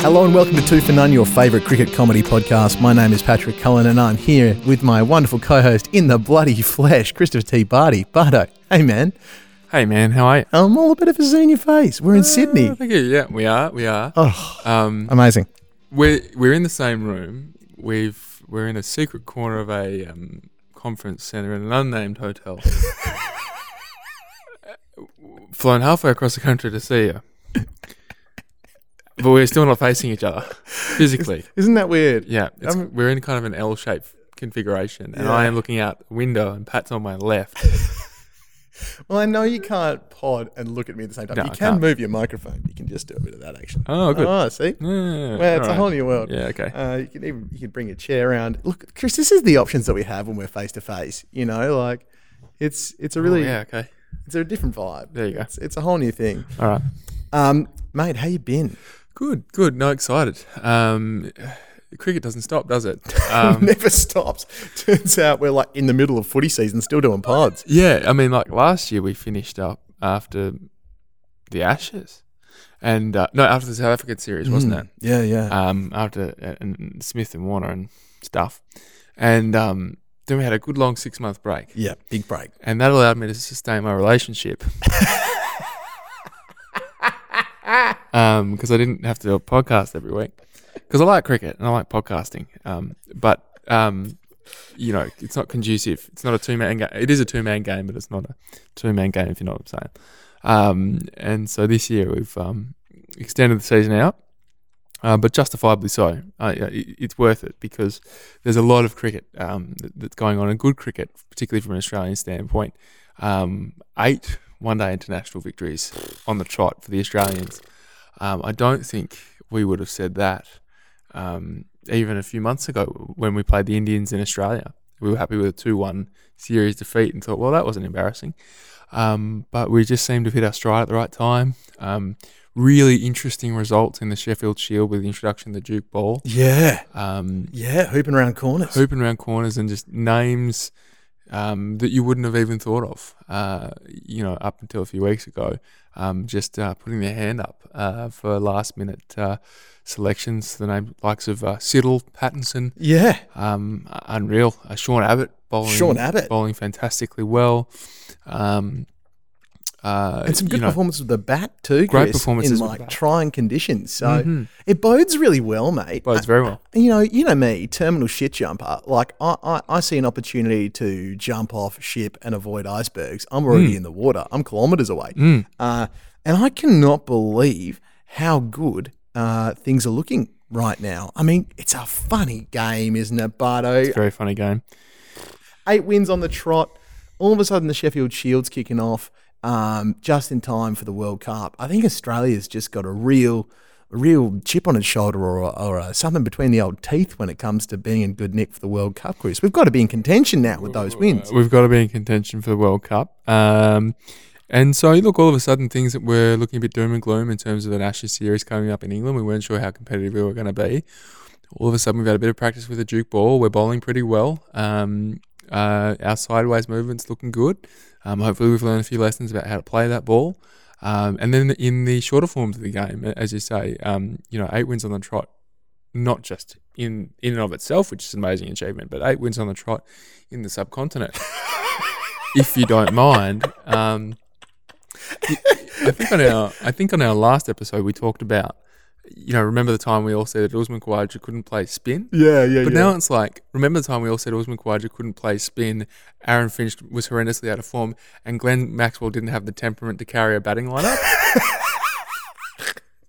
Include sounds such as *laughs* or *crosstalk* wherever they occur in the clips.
Hello and welcome to Two for None, your favourite cricket comedy podcast. My name is Patrick Cullen and I'm here with my wonderful co-host in the bloody flesh, Christopher T. Barty. Bardo, hey man, Hey man, how are you? I'm all a bit of a your face. We're in Sydney. Uh, thank you. Yeah, we are. We are. Oh, Um, amazing. We're we're in the same room. We've we're in a secret corner of a um, conference center in an unnamed hotel. *laughs* Flown halfway across the country to see you, but we're still not facing each other physically. Isn't that weird? Yeah, it's, Um, we're in kind of an L-shaped configuration, and Yeah. I am looking out the window, and Pat's on my left. *laughs* Well, I know you can't pod and look at me at the same time. No, you I can can't. move your microphone. You can just do a bit of that action. Oh, good. Oh, see? Yeah, Well, it's a whole new world. Yeah, okay. Uh, you can even you can bring a chair around. Look, Chris, this is the options that we have when we're face to face. You know, like it's it's a really Oh, yeah, okay. it's a different vibe. There you go. It's, it's a whole new thing. All right. Um, mate, how you been? Good, good. No, excited. Um, cricket doesn't stop, does it? *laughs* Um, Never stops. *laughs* Turns out we're like in the middle of footy season, still doing pods. yeah, I mean, like last year we finished up after the Ashes, and uh, no, after the South African series, wasn't it? Yeah, yeah. Um, after uh, and Smith and Warner and stuff, and um, then we had a good long six month break, yeah, big break. and that allowed me to sustain my relationship. *laughs* um, because I didn't have to do a podcast every week. Because I like cricket and I like podcasting. Um, but um, you know, it's not conducive. It's not a two man game. It is a two man game, but it's not a two man game if you know what I'm saying. Um, and so this year we've um, extended the season out, uh, but justifiably so. Uh, it, it's worth it because there's a lot of cricket um, that, that's going on, and good cricket, particularly from an Australian standpoint. Um, eight one day international victories on the trot for the Australians. Um, I don't think we would have said that um, even a few months ago when we played the Indians in Australia. We were happy with a 2 1 series defeat and thought, well, that wasn't embarrassing. Um, but we just seemed to hit our stride at the right time. Um, really interesting results in the Sheffield Shield with the introduction of the Duke Ball. Yeah, Um, yeah, hooping around corners. hooping around corners and just names um, that you wouldn't have even thought of, uh, you know, up until a few weeks ago. Um, just uh, putting their hand up uh, for last minute uh, selections. The name likes of uh, Siddle, Pattinson, Yeah, um, unreal. Uh, Sean Abbott bowling. Sean Abbott. bowling fantastically well. Um, uh, and some good you know, performances with the bat too. Great Chris, performances in like trying conditions. So Mhm. it bodes really well, mate. bodes very well. you know, you know me, terminal shit jumper. Like I, I, I see an opportunity to jump off ship and avoid icebergs. I'm already in the water. I'm kilometers away, Mm. uh, and I cannot believe how good uh, things are looking right now. I mean, it's a funny game, isn't it, Bardo? It's a very funny game. Eight wins on the trot. All of a sudden, the Sheffield Shield's kicking off um, just in time for the World Cup. I think Australia's just got a real, a real chip on its shoulder or, or uh, something between the old teeth when it comes to being in good nick for the World Cup, Chris. We've got to be in contention now with those wins. We've got to be in contention for the World Cup. Um, and so, look, all of a sudden, things that were looking a bit doom and gloom in terms of an Ashes series coming up in England, we weren't sure how competitive we were going to be. All of a sudden, we've had a bit of practice with the Duke ball. We're bowling pretty well. Um, uh, our sideways movement's looking good. Um, hopefully, we've learned a few lessons about how to play that ball. Um, and then in the shorter forms of the game, as you say, um, you know, eight wins on the trot, not just in in and of itself, which is an amazing achievement, but eight wins on the trot in the subcontinent *laughs* if you don't mind. Um, I think on our I think on our last episode we talked about you know remember the time we all said that Usman Khawaja couldn't play spin. Yeah, yeah, But now it's like, remember the time we all said Usman Khawaja couldn't play spin, Aaron Finch was horrendously out of form, and Glenn Maxwell didn't have the temperament to carry a batting lineup? *laughs*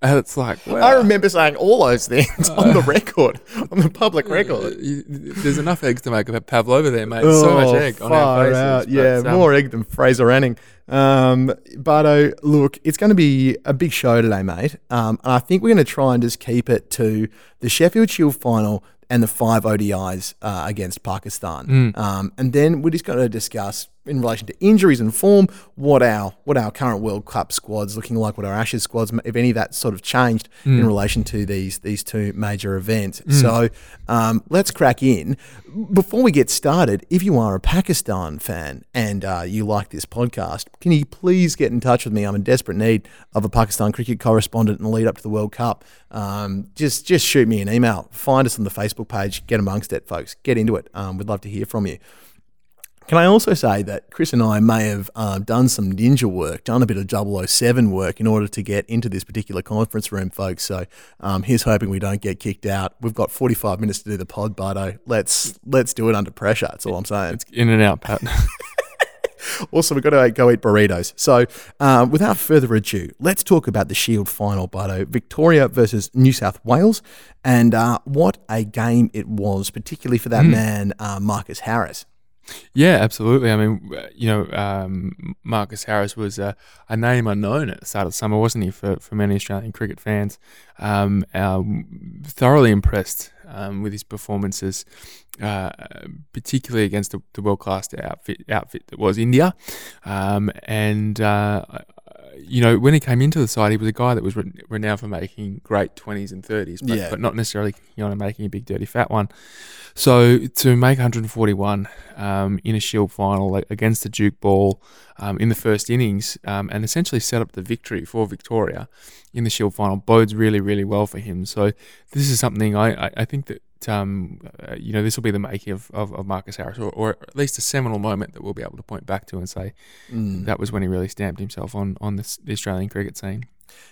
and it's like, well, I remember saying all those things *laughs* on the record, on the public record. there's enough eggs to make a pavlova there, mate. so much egg on our Oh, faces. out. but, Yeah, um, more egg than Fraser Anning. Um, Bardo, look, it's going to be a big show today, mate. Um, and I think we're going to try and just keep it to the Sheffield Shield final and the five ODIs uh, against Pakistan. Mm. Um, and then we're just going to discuss in relation to injuries and form, what our what our current World Cup squad's looking like, what our Ashes squads, if any of that sort of changed in relation to these these two major events. So um, let's crack in. Before we get started, if you are a Pakistan fan and uh, you like this podcast, can you please get in touch with me? I'm in desperate need of a Pakistan cricket correspondent in the lead up to the World Cup. Um, just just shoot me an email. Find us on the Facebook page. Get amongst it, folks. Get into it. Um, we'd love to hear from you. Can I also say that Chris and I may have uh, done some ninja work, done a bit of 007 work in order to get into this particular conference room, folks. So um, here's hoping we don't get kicked out. We've got 45 minutes to do the pod, Bardo. Let's let's do it under pressure. That's all I'm saying. It's In and out, Pat. *laughs* Also, we've got to go eat burritos. So, um, without further ado, let's talk about the Shield final, Bardo. Victoria versus New South Wales, and uh, what a game it was, particularly for that man, uh, Marcus Harris. Yeah, absolutely. I mean, you know, um, Marcus Harris was a, a name unknown at the start of the summer, wasn't he, for, for many Australian cricket fans? Um, um, thoroughly impressed um, with his performances, uh, particularly against the, the world class outfit, outfit that was India. Um, and, uh, you know, when he came into the side, he was a guy that was re- renowned for making great 20s and 30s, but, Yeah. but not necessarily, you know, making a big, dirty, fat one. So to make 141 um, in a Shield final against the Duke ball um, in the first innings um, and essentially set up the victory for Victoria in the Shield final bodes really, really well for him. So this is something I, I, I think that. Um, uh, you know, this will be the making of, of, of Marcus Harris, or, or at least a seminal moment that we'll be able to point back to and say that was when he really stamped himself on on this, the Australian cricket scene.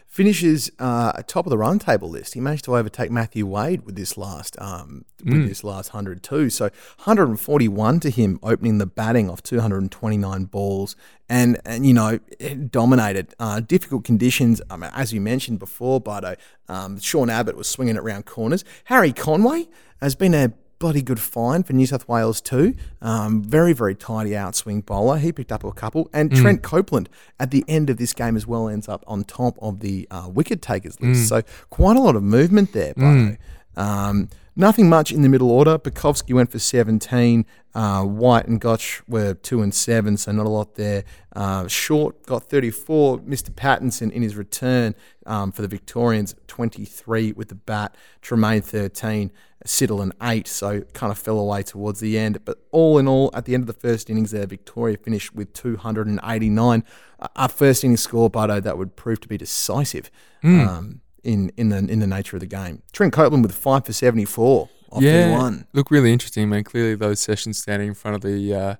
Finishes uh, top of the run table list. He managed to overtake Matthew Wade with this last um, with this last hundred too. So 141 to him, opening the batting off 229 balls, and and you know it dominated. Uh, difficult conditions, I mean, as you mentioned before, Bardo. Um, Sean Abbott was swinging it around corners. Harry Conway has been a bloody good find for New South Wales too. Um, very, very tidy outswing bowler. He picked up a couple. And Trent Copeland at the end of this game as well ends up on top of the uh, wicket takers list. So quite a lot of movement there, Bardo. Um, nothing much in the middle order. Pucovski went for 17. Uh, White and Gotch were 2 and 7, so not a lot there. Uh, Short got 34. Mr. Pattinson in his return um, for the Victorians, 23 with the bat. Tremain, 13. Siddle, an 8, so kind of fell away towards the end. But all in all, at the end of the first innings there, Victoria finished with 289. A- A first innings score, Bardo, that would prove to be decisive um, in, in, the, in the nature of the game. Trent Copeland with 5 for 74 off yeah, 21. look really interesting, man. Clearly, those sessions standing in front of the uh,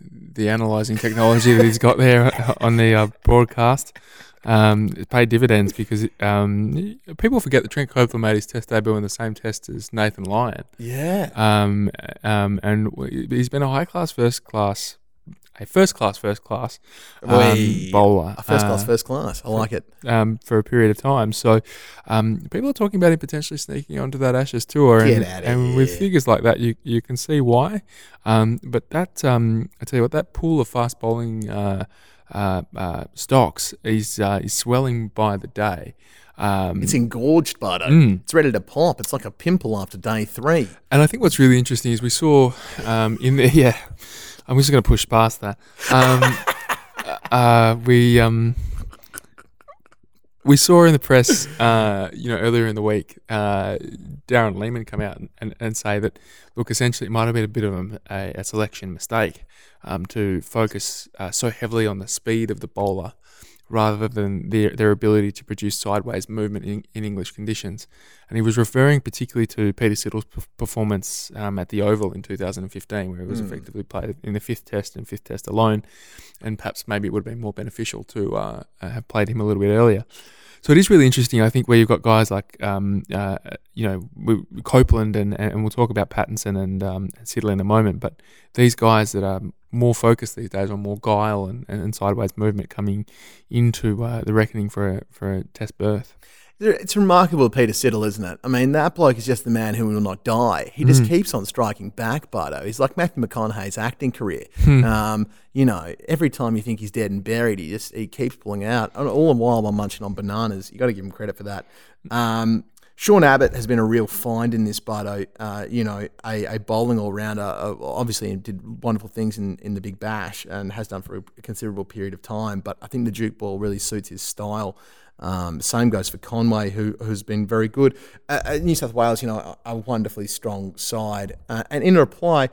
the analyzing technology that he's got there *laughs* on the uh, broadcast um, paid dividends because um, people forget that Trent Copeland made his Test debut in the same test as Nathan Lyon, Yeah. um, um, and he's been a high class first class. A first class, first class um, bowler, A first class, uh, first class. I like it. um, for a period of time. So um, people are talking about him potentially sneaking onto that Ashes tour, Get and, outta and with figures like that, you you can see why. Um, but that um, I tell you what, that pool of fast bowling uh, uh, uh, stocks is uh, is swelling by the day. Um, It's engorged, Bardo. Mm. It's ready to pop. It's like a pimple after day three. And I think what's really interesting is we saw um, in the *laughs* yeah, I'm just going to push past that. Um, *laughs* uh, we um, we saw in the press, uh, you know, earlier in the week, uh, Darren Lehmann come out and, and, and say that look, essentially, it might have been a bit of a, a, a selection mistake um, to focus uh, so heavily on the speed of the bowler rather than their, their ability to produce sideways movement in, in English conditions. And he was referring particularly to Peter Siddle's p- performance um, at the Oval in 2015, where he was effectively played in the fifth test and fifth test alone. And perhaps maybe it would have been more beneficial to uh, uh, have played him a little bit earlier. So it is really interesting, I think, where you've got guys like, um, uh, you know, Copeland, and, and we'll talk about Pattinson and, um, Siddle in a moment, but these guys that are more focused these days on more guile and, and, sideways movement coming into uh, the reckoning for a, for a test berth. It's remarkable, Peter Siddle, isn't it? I mean, that bloke is just the man who will not die. He just keeps on striking back, Bardo. He's like Matthew McConaughey's acting career. Um, you know, every time you think he's dead and buried, he just he keeps pulling out. And All the while, I'm munching on bananas. You got to give him credit for that. Um, Sean Abbott has been a real find in this, but uh, you know, a, a bowling all rounder. Uh, obviously, did wonderful things in, in the Big Bash and has done for a considerable period of time. But I think the Duke ball really suits his style. Um, same goes for Conway, who who's been very good. Uh, uh New South Wales, you know, a, a wonderfully strong side. Uh, and in reply,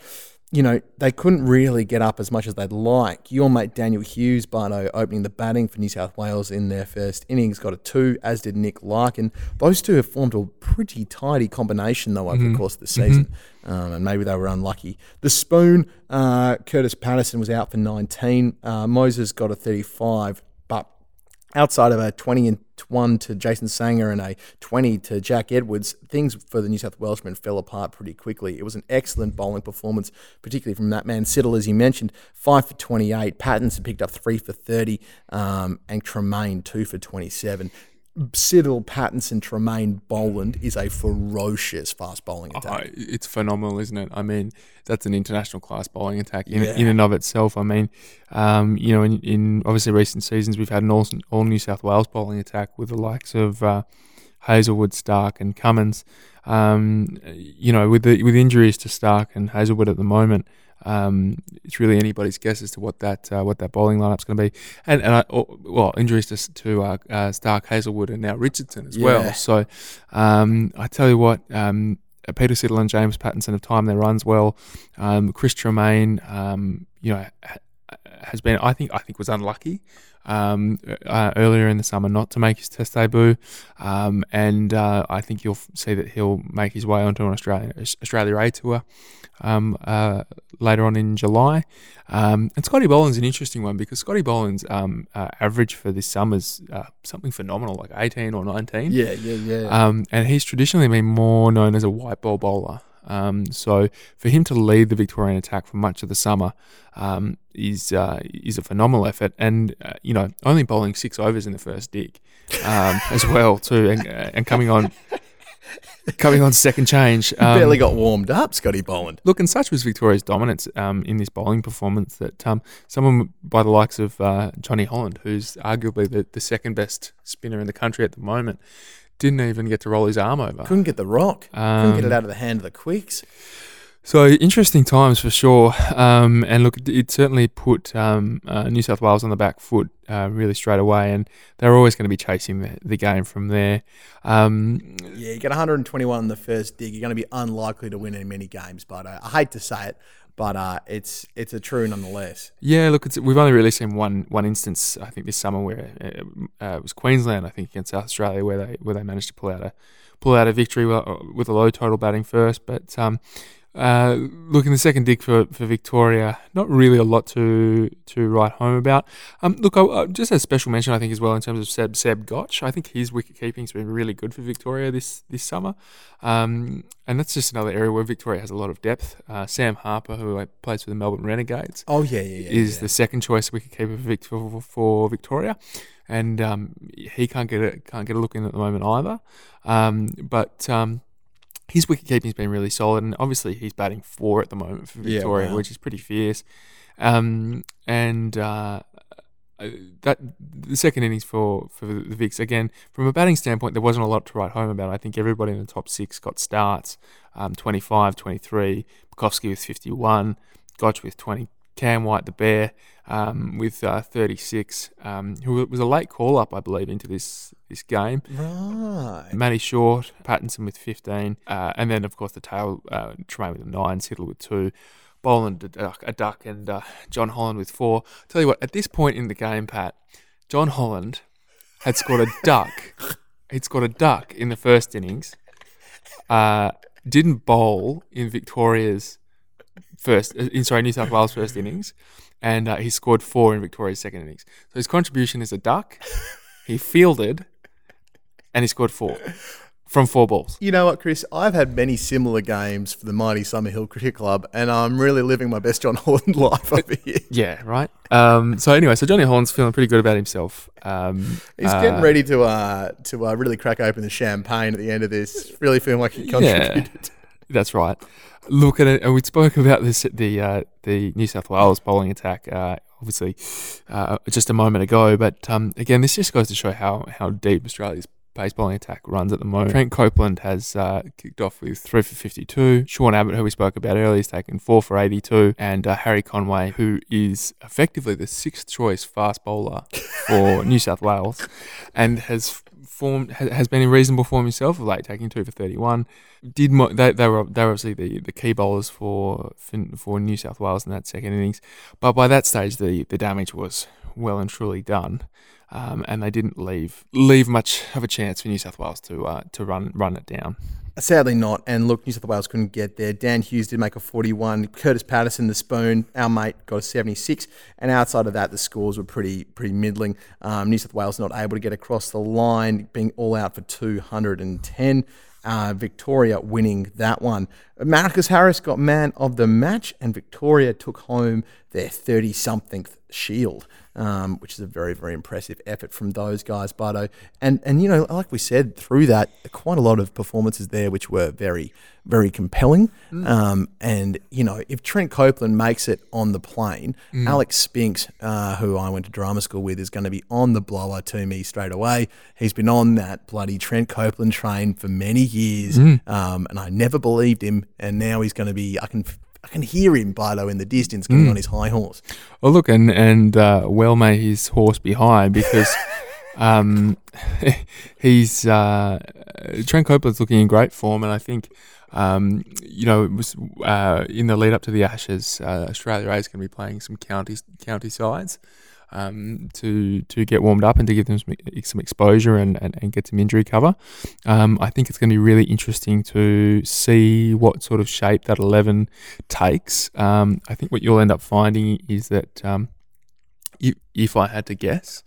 you know, they couldn't really get up as much as they'd like. Your mate Daniel Hughes, Bardo, opening the batting for New South Wales in their first innings, got a two, as did Nick Larkin. Those two have formed a pretty tidy combination, though, over mm-hmm. the course of the season. Mm-hmm. Um, and maybe they were unlucky. The spoon, uh, Kurtis Patterson was out for 19. Uh, Moses got a 35 outside of a 20 and 1 to Jason Sangha and a 20 to Jack Edwards, things for the New South Welshmen fell apart pretty quickly. It was an excellent bowling performance, particularly from that man Siddle, as you mentioned, 5 for 28. Pattinson picked up 3 for 30, um, and Tremain 2 for 27. Siddle, Pattinson, Tremain, Boland is a ferocious fast bowling oh, attack. Oh, it's phenomenal, isn't it? I mean, that's an international class bowling attack in, yeah. in and of itself. I mean, um, you know, in, in, obviously recent seasons, we've had an all, all New South Wales bowling attack with the likes of uh, Hazlewood, Stark, and Cummins. Um, you know, with the with injuries to Stark and Hazlewood at the moment, um, it's really anybody's guess as to what that uh, what that bowling lineup's going to be. And and I, well, injuries to to uh, uh, Stark, Hazlewood, and now Richardson as yeah. well. So um, I tell you what. Um, Peter Siddle and James Pattinson have timed their runs well. Um, Chris Tremain, um, you know, has been I think I think was unlucky um, uh, earlier in the summer not to make his Test debut, um, and uh, I think you'll see that he'll make his way onto an Australian Australia A tour um, uh, later on in July. Um, and Scotty Boland's an interesting one because Scotty Boland's um, uh, average for this summer's uh, something phenomenal, like 18 or 19. Yeah, yeah, yeah. Um, and he's traditionally been more known as a white ball bowler. Um, so for him to lead the Victorian attack for much of the summer um, is uh, is a phenomenal effort, and uh, you know only bowling six overs in the first dig um, *laughs* as well too, and, uh, and coming on. Coming on second change, um, barely got warmed up, Scotty Boland. Look, and such was Victoria's dominance um, in this bowling performance that um, someone by the likes of uh, Johnny Holland, who's arguably the, the second best spinner in the country at the moment, didn't even get to roll his arm over. Couldn't get the rock. Um, Couldn't get it out of the hand of the quicks. So interesting times for sure. Um, and look, it certainly put um, uh, New South Wales on the back foot uh, really straight away, and they're always going to be chasing the, the game from there. Um, yeah, you get 121 in the first dig. You're going to be unlikely to win in many games, but uh, I hate to say it, but uh, it's it's a true nonetheless. Yeah, look, we've only really seen one one instance I think this summer where it, uh, uh, it was Queensland I think against South Australia where they where they managed to pull out a pull out a victory with a low total batting first, but um, uh, look in the second dig for, for Victoria, not really a lot to to write home about. Um, look, I, I, just a special mention, I think, as well in terms of Seb Seb Gotch. I think his wicket keeping's been really good for Victoria this this summer, um, and that's just another area where Victoria has a lot of depth. Uh, Sam Harper, who plays for the Melbourne Renegades, oh yeah, yeah, yeah is yeah. the second choice wicket keeper for, for, for Victoria, and um, he can't get a can't get a look in at the moment either. Um, but um, his wicket keeping's been really solid, and obviously he's batting four at the moment for Victoria, yeah, wow. which is pretty fierce. Um, and uh, uh, that the second innings for for the Vics again, from a batting standpoint, there wasn't a lot to write home about. I think everybody in the top six got starts. Um, 25, 23, Pucovski with 51, Gotch with 20, Cam White, the Bear, um, with uh, 36, um, who was a late call up, I believe, into this this game. Right. Matty Short, Pattinson with 15, uh, and then, of course, the tail, uh, Tremain with 9, Siddle with 2. Boland a duck, a duck and uh, John Holland with four. Tell you what, at this point in the game, Pat, John Holland had scored a *laughs* duck. He'd scored a duck in the first innings. Uh, didn't bowl in Victoria's first, uh, in sorry, New South Wales first innings, and uh, he scored four in Victoria's second innings. So his contribution is a duck. He fielded, and he scored four from four balls. You know what, Chris? I've had many similar games for the mighty Summerhill Cricket Club, and I'm really living my best John *laughs* Holland life over here. yeah, right. Um, so anyway, so Johnny Holland's feeling pretty good about himself. Um, He's uh, getting ready to uh, to uh, really crack open the champagne at the end of this. Really feeling like he contributed. Yeah, that's right. Look at it, and we spoke about this at the uh, the New South Wales bowling attack. Uh, obviously, uh, just a moment ago, but um, again, this just goes to show how how deep Australia's pace bowling attack runs at the moment. Trent Copeland has uh, kicked off with three for 52. Sean Abbott, who we spoke about earlier, is taken four for 82. And uh, Harry Conway, who is effectively the sixth choice fast bowler for New South Wales and has formed has been in reasonable form himself of late, taking two for 31. Did mo- they, they were they were obviously the, the key bowlers for, for for New South Wales in that second innings, but by that stage the, the damage was well and truly done um, and they didn't leave leave much of a chance for New South Wales to uh, to run run it down. Sadly not. And look, New South Wales couldn't get there. Dan Hughes did make a 41. Kurtis Patterson, the spoon, our mate, got a 76. And outside of that, the scores were pretty pretty middling. Um, New South Wales not able to get across the line, being all out for 210. Uh, Victoria winning that one. Marcus Harris got man of the match, and Victoria took home their 30 something shield um, which is a very, very impressive effort from those guys, Bardo. And, and, you know, like we said, through that, quite a lot of performances there which were very, very compelling. Mm. Um, and, you know, if Trent Copeland makes it on the plane, mm. Alex Spinks, uh, who I went to drama school with, is going to be on the blower to me straight away. He's been on that bloody Trent Copeland train for many years, mm. um, and I never believed him. And now he's going to be, I can I can hear him, Barlow, in the distance getting mm. on his high horse. Oh, look, and and uh, well may his horse be high because *laughs* um, *laughs* he's uh, Trent Copeland's looking in great form, and I think um, you know it was uh, in the lead up to the Ashes, uh, Australia A is going to be playing some county county sides um, to to get warmed up and to give them some, some exposure and, and, and get some injury cover. Um, I think it's going to be really interesting to see what sort of shape that 11 takes. Um, I think what you'll end up finding is that um, if, if I had to guess,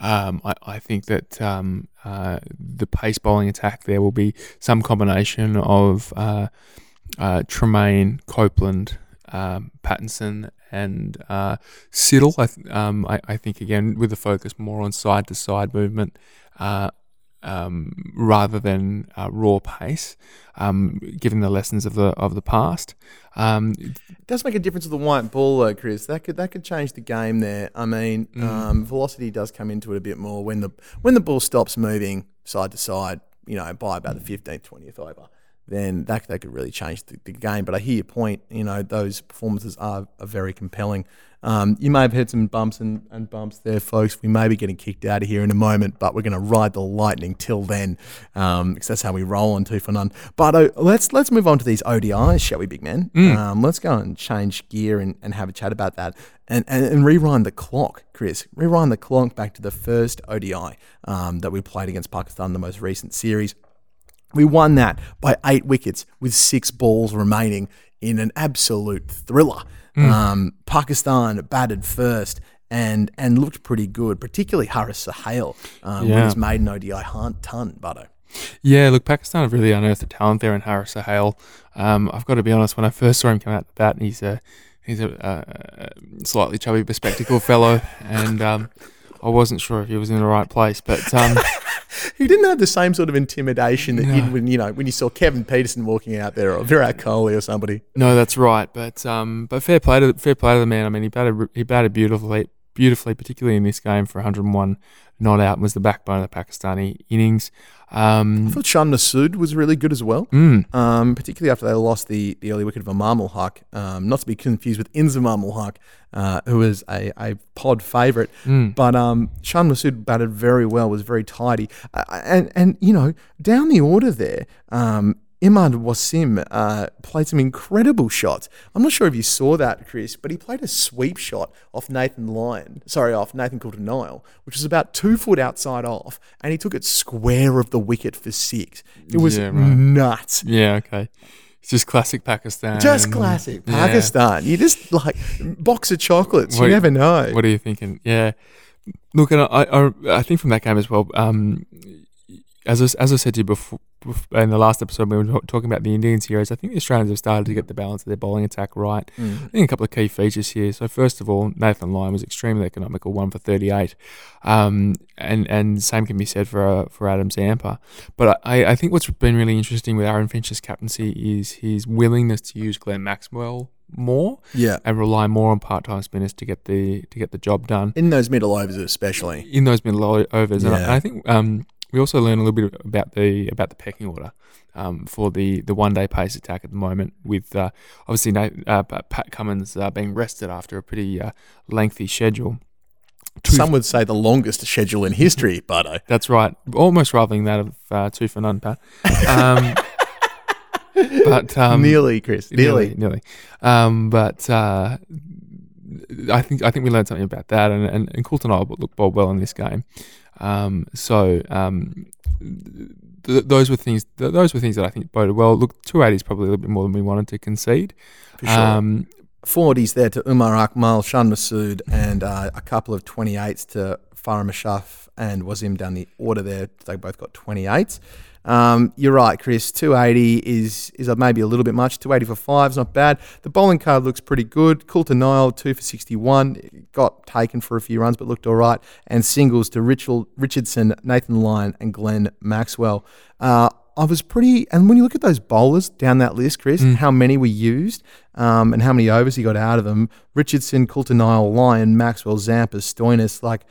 um, I, I, think that um, uh, the pace bowling attack there will be some combination of uh, uh, Tremain, Copeland, um, Pattinson, and uh, Siddle. I, th- um, I, I, think again with a focus more on side to side movement. Uh, um, rather than uh, raw pace, um, given the lessons of the of the past. Um, it does make a difference with the white ball, though, Chris. That could that could change the game there. I mean, mm. Um, velocity does come into it a bit more when the when the ball stops moving side to side. You know, by about the fifteenth, twentieth over then that, that could really change the, the, game. But I hear your point. You know, those performances are, are very compelling. Um, you may have had some bumps and, and bumps there, folks. We may be getting kicked out of here in a moment, but we're going to ride the lightning till then, um, because that's how we roll on two for none. But uh, let's let's move on to these ODIs, shall we, big man? Mm. Um, let's go and change gear and, and have a chat about that. And, and, and rewind the clock, Chris. Rewind the clock back to the first ODI um, that we played against Pakistan, the most recent series. We won that by eight wickets with six balls remaining in an absolute thriller. Mm. Um, Pakistan batted first and and looked pretty good, particularly Haris Sohail um, yeah. with his maiden ODI hunt ton, Butto. Yeah, look, Pakistan have really unearthed the talent there in Haris Sohail. Um, I've got to be honest, when I first saw him come out the bat, he's a he's a, a slightly chubby, bespectacled fellow, and um, I wasn't sure if he was in the right place, but um, *laughs* he didn't have the same sort of intimidation that no. you when you know when you saw Kevin Pietersen walking out there or Virat Kohli or somebody. No, that's right. But um, but fair play to fair play to the man. I mean, he batted he batted beautifully, beautifully, particularly in this game for 101 not out and was the backbone of the Pakistani innings. Um, I thought Shan Masood was really good as well, mm. um, particularly after they lost the, the early wicket of Imam Haq, um, not to be confused with Inzamam Haq, uh, who was a, a pod favourite. Mm. But um, Shan Masood batted very well, was very tidy. Uh, and, and, you know, down the order there, um, Imad Wasim uh, played some incredible shots. I'm not sure if you saw that, Chris, but he played a sweep shot off Nathan Lyon, sorry, off Nathan Coulter-Nile, which was about two foot outside off, and he took it square of the wicket for six. It was yeah, right. nuts. Yeah, okay. It's just classic Pakistan. Just classic Pakistan. Yeah. You just like box of chocolates. What, you never know. What are you thinking? Yeah. Look, and I, I, I think from that game as well. Um, as I, as I said to you before, in the last episode, we were talking about the Indian series. I think the Australians have started to get the balance of their bowling attack right. Mm. I think a couple of key features here. So first of all, Nathan Lyon was extremely economical, one for thirty-eight, um, and and same can be said for uh, for Adam Zampa. But I, I think what's been really interesting with Aaron Finch's captaincy is his willingness to use Glenn Maxwell more, yeah, and rely more on part-time spinners to get the to get the job done in those middle overs, especially in those middle overs. Yeah. And I, I think um, we also learn a little bit about the about the pecking order um, for the, the one day pace attack at the moment. With uh, obviously Nate, uh, Pat Cummins uh, being rested after a pretty uh, lengthy schedule. Two Some would say the longest schedule in history, *laughs* Bardo. That's right, almost rivaling that of uh, two for none, Pat. Um, *laughs* but um, nearly, Chris, nearly, nearly. nearly. Um, but uh, I think I think we learned something about that, and and, and Coulter looked well in this game. Um, so um, th- those were things. Th- those were things that I think boded well. Look, two eighty is probably a little bit more than we wanted to concede. For sure. Um, 40s there to Umar Akmal, Shan Masood, and uh, a couple of 28s to Faheem Ashraf and Wasim down the order there. They both got 28s. Um, you're right, Chris. 280 is is maybe a little bit much. 280 for five is not bad. The bowling card looks pretty good. Coulter Nile, two for 61. Got taken for a few runs, but looked all right. And singles to Richard, Richardson, Nathan Lyon, and Glenn Maxwell. Uh, I was pretty, and when you look at those bowlers down that list, Chris, mm. how many were used um, and how many overs he got out of them Richardson, Coulter Nile, Lyon, Maxwell, Zampa, Stoinis, like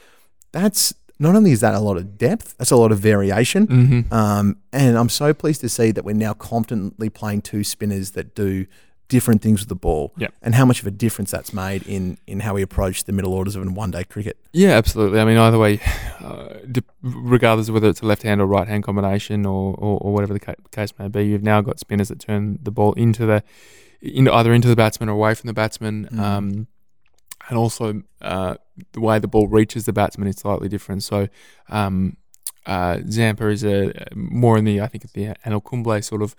that's not only is that a lot of depth, that's a lot of variation. Mm-hmm. Um, and I'm so pleased to see that we're now confidently playing two spinners that do different things with the ball yep. and how much of a difference that's made in, in how we approach the middle orders of a one day cricket. Yeah, absolutely. I mean, either way, uh, regardless of whether it's a left hand or right hand combination or, or, or, whatever the case may be, you've now got spinners that turn the ball into the into either into the batsman or away from the batsman. Mm. Um, and also uh, the way the ball reaches the batsman is slightly different. So um, uh, Zampa is a more in the I think the Anil Kumble sort of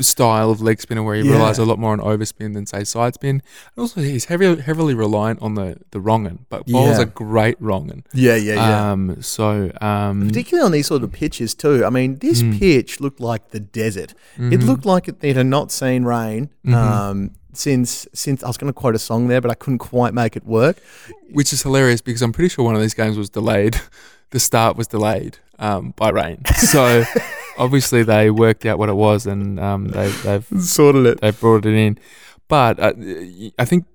style of leg spinner where he yeah. relies a lot more on overspin than say side spin. And also he's heavily heavily reliant on the the wrong'un, but bowls yeah. a great wrong'un. Yeah, yeah, yeah. Um, so um, particularly on these sort of pitches too. I mean, this mm. pitch looked like the desert. Mm-hmm. It looked like it, it had not seen rain. Mm-hmm. Um, since since I was going to quote a song there, but I couldn't quite make it work. Which is hilarious because I'm pretty sure one of these games was delayed. *laughs* the start was delayed um, by rain, so *laughs* obviously they worked out what it was and um, they, have *laughs* sorted it. They've brought it in, but uh, I think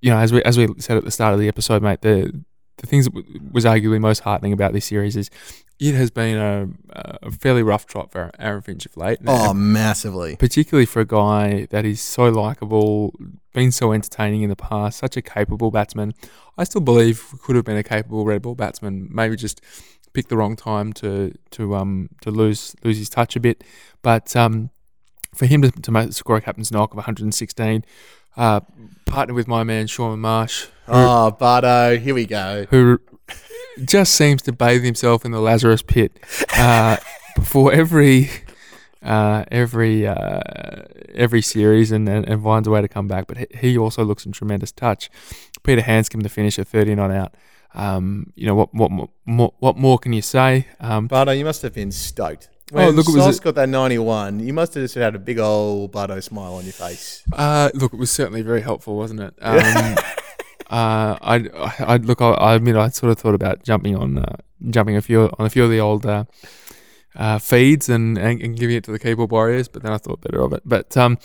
you know as we as we said at the start of the episode, mate, the the things that w- was arguably most heartening about this series is it has been a, a fairly rough trot for Aaron Finch of late. Oh, massively. Particularly for a guy that is so likable, been so entertaining in the past, such a capable batsman. I still believe could have been a capable red ball batsman. Maybe just picked the wrong time to to um to lose lose his touch a bit. But um, for him to, to make the score a captain's knock of 116, uh, partnered with my man Shaun Marsh. Who, oh, Bardo, here we go. Who just seems to bathe himself in the Lazarus pit uh, before every uh, every uh, every series and, and, and, finds a way to come back. But he also looks in tremendous touch. Peter Handscomb to finish at 30 not out. Um, you know what what more, what more can you say? Um, Bardo, you must have been stoked. Oh, when oh, look, it was got that 91, you must have just had a big old Bardo smile on your face. Uh, look, it was certainly very helpful, wasn't it? Um, *laughs* uh, I, I look. I, I admit, I sort of thought about jumping on, uh, jumping a few on a few of the old uh, uh, feeds and, and, and giving it to the keyboard warriors, but then I thought better of it. But um,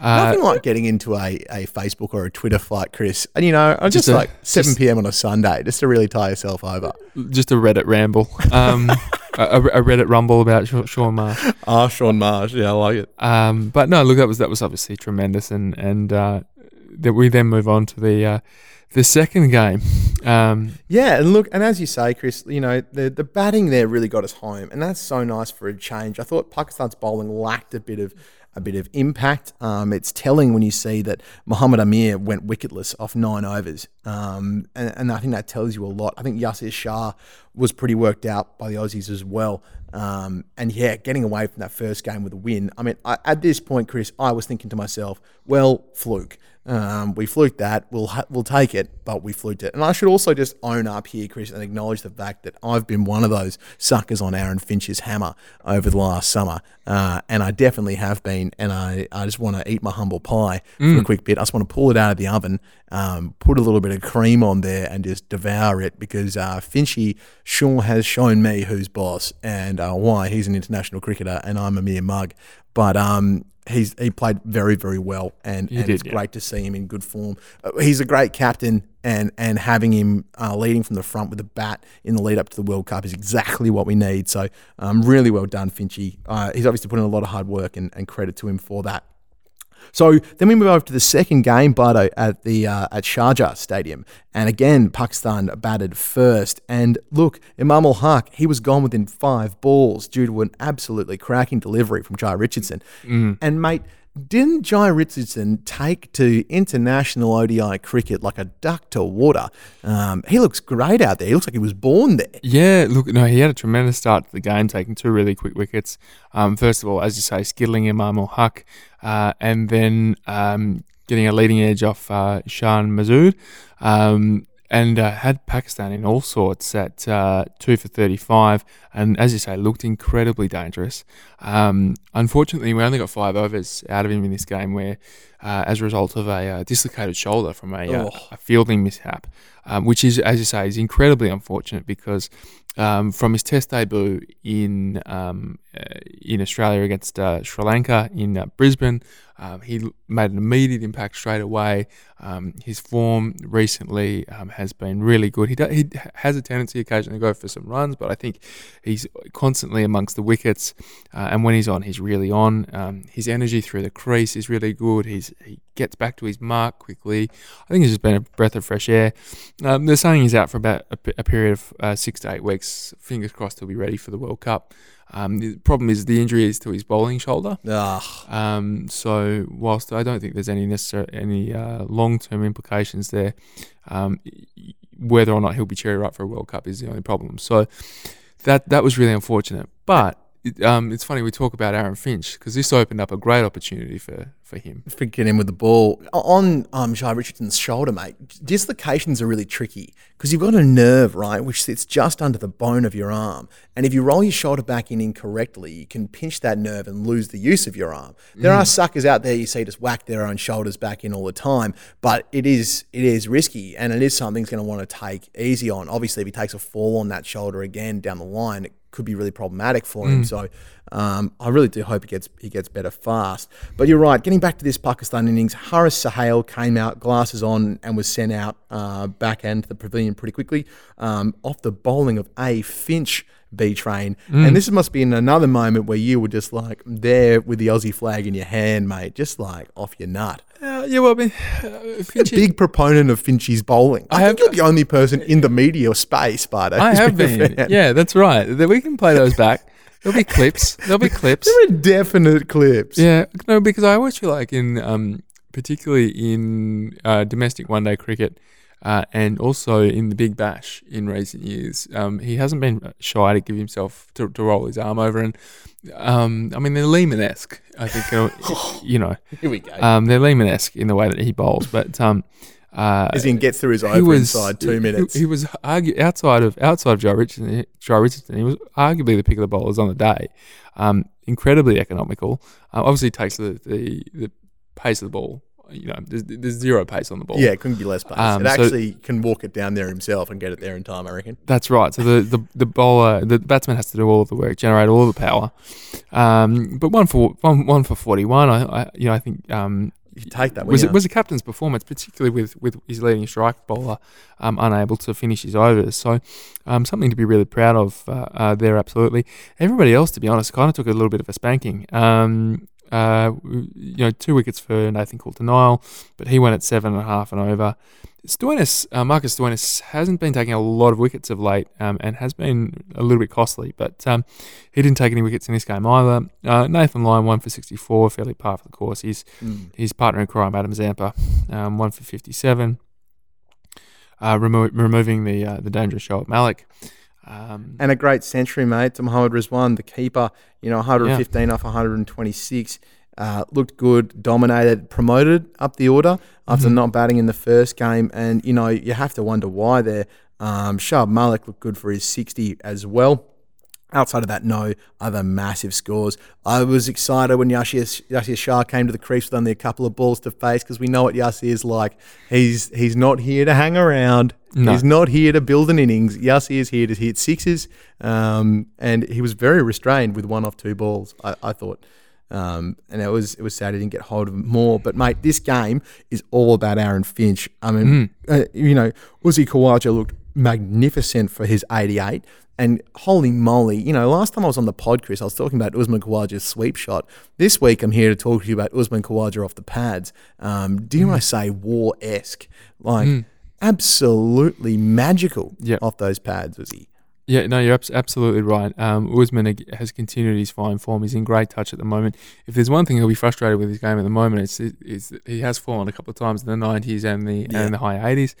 Nothing like getting into a, a Facebook or a Twitter fight, Chris. And you know, I'm just, just a, like 7 just, p.m. on a Sunday just to really tie yourself over. Just a Reddit ramble. Um, *laughs* a, a, Reddit rumble about Shaun Marsh. Ah, Shaun Marsh. Yeah, I like it. Um, but no, look, that was that was obviously tremendous, and and uh, that we then move on to the uh, the second game. Um, yeah, and look, and as you say, Chris, you know the the batting there really got us home, and that's so nice for a change. I thought Pakistan's bowling lacked a bit of a bit of impact. Um, it's telling when you see that Mohammad Amir went wicketless off nine overs, um, and, and, I think that tells you a lot. I think Yasir Shah was pretty worked out by the Aussies as well. Um, and yeah, getting away from that first game with a win. I mean, I, at this point, Chris, I was thinking to myself, well, fluke. Um, we fluked that. We'll ha- we'll take it, but we fluked it. And I should also just own up here, Chris, and acknowledge the fact that I've been one of those suckers on Aaron Finch's hammer over the last summer, uh, and I definitely have been. And I, I just want to eat my humble pie mm. for a mm. quick bit. I just want to pull it out of the oven, um, put a little bit of cream on there, and just devour it because uh, Finchy sure has shown me who's boss and uh, why he's an international cricketer and I'm a mere mug. But um, he's he played very very well, and, and did, it's yeah. great to see him in good form. Uh, he's a great captain, and and having him uh, leading from the front with the bat in the lead up to the World Cup is exactly what we need. So um, really well done, Finchy. Uh, he's obviously put in a lot of hard work, and, and credit to him for that. So then we move over to the second game, Bardo, at the uh, at Sharjah Stadium, and again Pakistan batted first. And look, Imam ul Haq, he was gone within five balls due to an absolutely cracking delivery from Jhye Richardson. And mate, didn't Jhye Richardson take to international ODI cricket like a duck to water? Um, he looks great out there. He looks like he was born there. Yeah, look, no, he had a tremendous start to the game, taking two really quick wickets. Um, first of all, as you say, skiddling Imam ul Haq, uh, and then um, getting a leading edge off uh, Shan Masood. Um, and uh, had Pakistan in all sorts at uh, two for 35, and as you say, looked incredibly dangerous. Um, unfortunately, we only got five overs out of him in this game, where uh, as a result of a uh, dislocated shoulder from a, uh, Oh. a fielding mishap, um, which is, as you say, is incredibly unfortunate because um, from his Test debut in um, uh, in Australia against uh, Sri Lanka in uh, Brisbane, um, he made an immediate impact straight away. Um, his form recently um, has been really good. He do, he has a tendency occasionally to go for some runs, but I think he's constantly amongst the wickets. Uh, and when he's on, he's really on. Um, his energy through the crease is really good. He's he gets back to his mark quickly. I think it's just been a breath of fresh air. Um, they're saying he's out for about a, a period of uh, six to eight weeks. Fingers crossed he'll be ready for the World Cup. Um, the problem is the injury is to his bowling shoulder. Um, so whilst I don't think there's any necessary any uh, long term implications there, um, whether or not he'll be cherry ripe for a World Cup is the only problem. So that that was really unfortunate. But it, um, it's funny we talk about Aaron Finch because this opened up a great opportunity for for him. Freaking in with the ball on um, Jhye Richardson's shoulder, mate. Dislocations are really tricky because you've got a nerve, right, which sits just under the bone of your arm, and if you roll your shoulder back in incorrectly, you can pinch that nerve and lose the use of your arm. There are suckers out there you see just whack their own shoulders back in all the time, but it is it is risky, and it is something he's going to want to take easy on. Obviously, if he takes a fall on that shoulder again down the line, it could be really problematic for him. So um, I really do hope he gets he gets better fast. But you're right. Getting back to this Pakistan innings, Haris Sohail came out, glasses on, and was sent out uh, back end to the pavilion pretty quickly um, off the bowling of A Finch. B train, and this must be in another moment where you were just like there with the Aussie flag in your hand, mate, just like off your nut. Uh, yeah, well, I mean, uh, A big proponent of Finch's bowling. I, I think have- you're the only person in the media space, but I have been. Yeah, that's right. We can play those back. *laughs* There'll be clips. There'll be clips. There are definite clips. Yeah, no, because I always feel like in, um, particularly in uh, domestic one day cricket, uh, and also in the Big Bash in recent years, um, he hasn't been shy to give himself to, to roll his arm over, and um, I mean they're Lehmann-esque. I think uh, *laughs* you know Here we go. um, they're Lehmann-esque in the way that he bowls, but um, uh, As in gets through his he over was inside two minutes. He, was argu- outside of outside of Joe Richardson. Joe Richardson. He was arguably the pick of the bowlers on the day. Um, incredibly economical. Uh, obviously, takes the, the the pace of the ball. You know, there's, there's zero pace on the ball. yeah, it couldn't be less pace. Um, it so- actually can walk it down there himself and get it there in time, I reckon. That's right. So the, the, the bowler, the batsman has to do all of the work, generate all the power. Um, but one for one, one for forty one. I, I you know I think um, You take that. was it was the captain's performance, particularly with, with his leading strike bowler um, unable to finish his overs. So um, something to be really proud of uh, uh, there. Absolutely. Everybody else, to be honest, kind of took a little bit of a spanking. Um, uh, you know, two wickets for Nathan Coulter Nile, but he went at seven and a half and over. Stoinis, uh, Marcus Stoinis hasn't been taking a lot of wickets of late um, and has been a little bit costly, but um, he didn't take any wickets in this game either. Uh, Nathan Lyon, one for 64, fairly par for the course. He's Mm. his partner in crime, Adam Zampa, um, one for 57, uh, remo- removing the uh, the dangerous Shoaib Malik. Um, And a great century, mate, to Mohammad Rizwan, the keeper. You know, 115 off 126. Uh, looked good, dominated, promoted up the order after Mhm. not batting in the first game. And, you know, you have to wonder why there. Um, Shoaib Malik looked good for his 60 as well. Outside of that, no other massive scores. I was excited when Yashir, Yashir Shah came to the crease with only a couple of balls to face because we know what Yashir is like. He's he's not here to hang around. No. He's not here to build an innings. Yashir is here to hit sixes, um, and he was very restrained with one off two balls. I, I thought. Um, and it was it was sad he didn't get hold of him more. But mate, this game is all about Aaron Finch. I mean, uh, you know, Uzi Khawaja looked magnificent for his 88. And holy moly, you know, last time I was on the pod, Chris, I was talking about Usman Khawaja's sweep shot. This week, I'm here to talk to you about Usman Khawaja off the pads. Um, dare I say, Waugh esque. Like, absolutely magical Yeah. off those pads, was he? Yeah, no, you're abs- absolutely right. Um, Usman has continued his fine form. He's in great touch at the moment. If there's one thing he'll be frustrated with his game at the moment, it's, it's he has fallen a couple of times in the 90s and the Yeah. and the high 80s.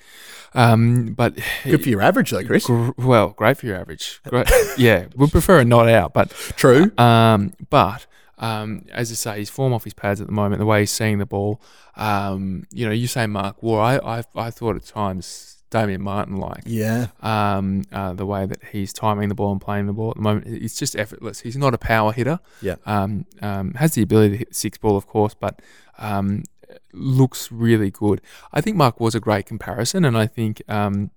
Um, but Good for your average, though, Chris. gr- well, great for your average. Great. yeah, we *laughs* prefer a not out, but True. um, but um, as I say, his form off his pads at the moment, the way he's seeing the ball. Um, you know, you say Mark Waugh. I I, I thought at times Damien Martyn like Yeah. um, uh, the way that he's timing the ball and playing the ball at the moment. It's just effortless. He's not a power hitter. Yeah. Um, um, has the ability to hit six ball, of course, but um, looks really good. I think Mark was a great comparison, and I think. Um,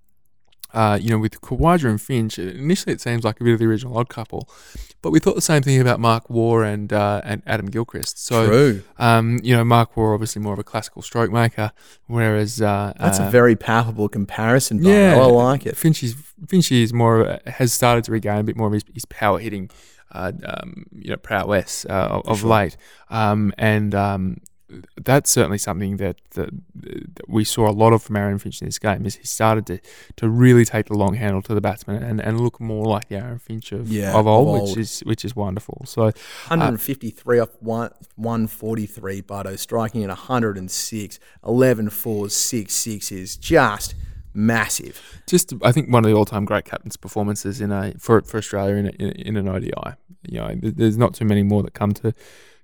uh, you know, with Khawaja and Finch, initially it seems like a bit of the original odd couple, but we thought the same thing about Mark Waugh and uh, and Adam Gilchrist. So, um, you know, Mark Waugh obviously more of a classical stroke maker, whereas uh, That's uh, a very palpable comparison. Yeah, I like it. Finchie's Finchie is more a- has started to regain a bit more of his, his power hitting, uh, um, you know, prowess uh, of, of sure. late, um, and um, that's certainly something that, that that we saw a lot of from Aaron Finch in this game. Is he started to, to really take the long handle to the batsman and, and look more like the Aaron Finch of, Yeah, of old, of which is which is wonderful. So uh, 153 off one, 143, Bardo striking at 106, 11 fours, 6 sixes, just massive. just I think one of the all-time great captain's performances in a for for Australia in a, in, in an ODI. You know, there's not too many more that come to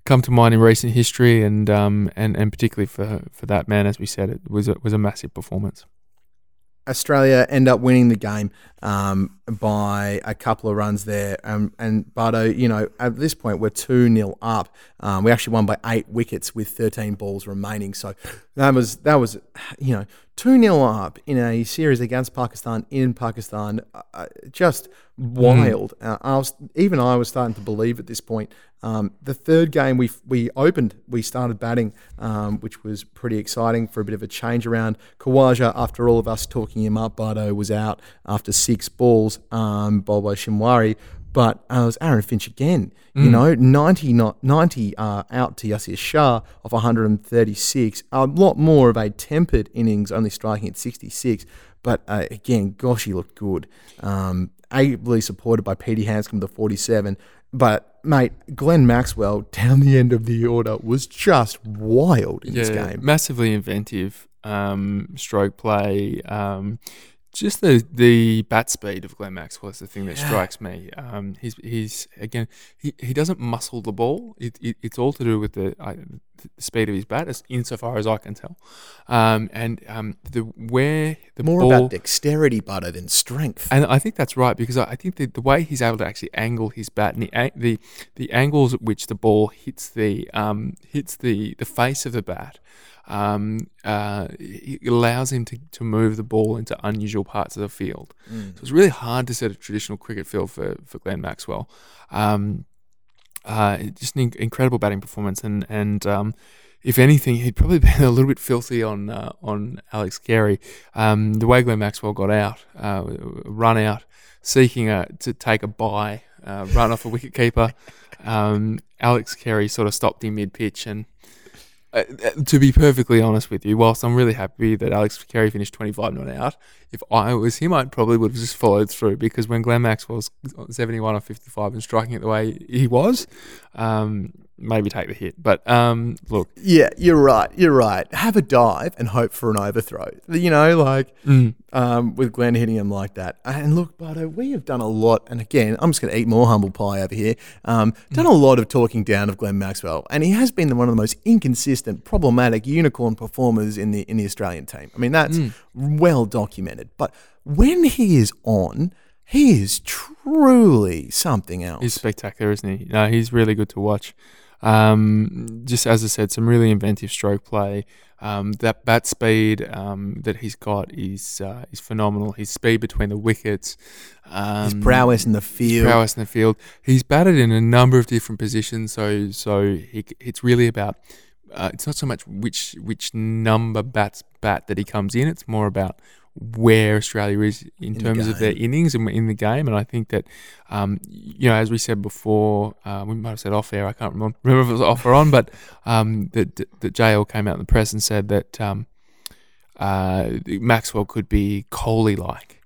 come to mind in recent history, and um and, and particularly for for that man, as we said, it was a, was a massive performance. Australia end up winning the game um, by a couple of runs there. Um, and Bardo, you know, at this point we're two 0 up. Um, we actually won by eight wickets with 13 balls remaining. So that was that was, you know, two 0 up in a series against Pakistan in Pakistan. Uh, uh, just wild. Uh, I was even I was starting to believe at this point. Um, the third game we we opened, we started batting, um, which was pretty exciting for a bit of a change around. Khawaja, after all of us talking him up, Bardo was out after six balls, um, bowled by Shinwari. But uh, it was Aaron Finch again. You know, 90, not 90 uh, out to Yasir Shah of 136. A lot more of a tempered innings, only striking at 66. But uh, again, gosh, he looked good. Um, ably supported by Petey Handscomb, the 47. But, mate, Glenn Maxwell down the end of the order was just wild in this game. massively inventive um, stroke play. Um, just the the bat speed of Glenn Maxwell is the thing that strikes me. Um, he's he's again he, he doesn't muscle the ball. It, it, it's all to do with the, uh, the speed of his bat, as insofar as I can tell. Um, and um, the where the More ball, about dexterity, Butter, than strength. and I think that's right because I I think the, the way he's able to actually angle his bat and the the, the angles at which the ball hits the um, hits the, the face of the bat um, uh, it allows him to, to move the ball into unusual parts of the field. So it's really hard to set a traditional cricket field for, for Glenn Maxwell. Um, uh, just an in- incredible batting performance, and and um, if anything, he'd probably *laughs* been a little bit filthy on uh, on Alex Carey. Um, the way Glenn Maxwell got out, uh, run out, seeking a, to take a bye, uh, run off a wicket keeper. *laughs* Um, Alex Carey sort of stopped him mid pitch, and uh, uh, to be perfectly honest with you, whilst I'm really happy that Alex Carey finished 25 not out, if I was him, I probably would have just followed through because when Glenn Maxwell's 71 or 55 and striking it the way he was, um, maybe take the hit. But um, look, Yeah, you're right. You're right. Have a dive and hope for an overthrow. You know, like mm, um, with Glenn hitting him like that. And look, Bardo, we have done a lot. And again, I'm just going to eat more humble pie over here. Um, done a lot of talking down of Glenn Maxwell, and he has been one of the most inconsistent, problematic unicorn performers in the in the Australian team. I mean, that's well documented. But when he is on, he is truly something else. he's spectacular, isn't he? No, he's really good to watch. Um, just as I said, some really inventive stroke play. Um, that bat speed um, that he's got is uh, is phenomenal. His speed between the wickets, um, His prowess in the field. prowess in the field. He's batted in a number of different positions, so so he, it's really about. Uh, it's not so much which which number bats bat that he comes in. It's more about where Australia is in, the terms of their innings and in the game. And I think that, um, you know, as we said before, uh, we might have said off air. I can't remember, remember if it was off or on, *laughs* but um, that that JL came out in the press and said that um, uh, Maxwell could be Kohli like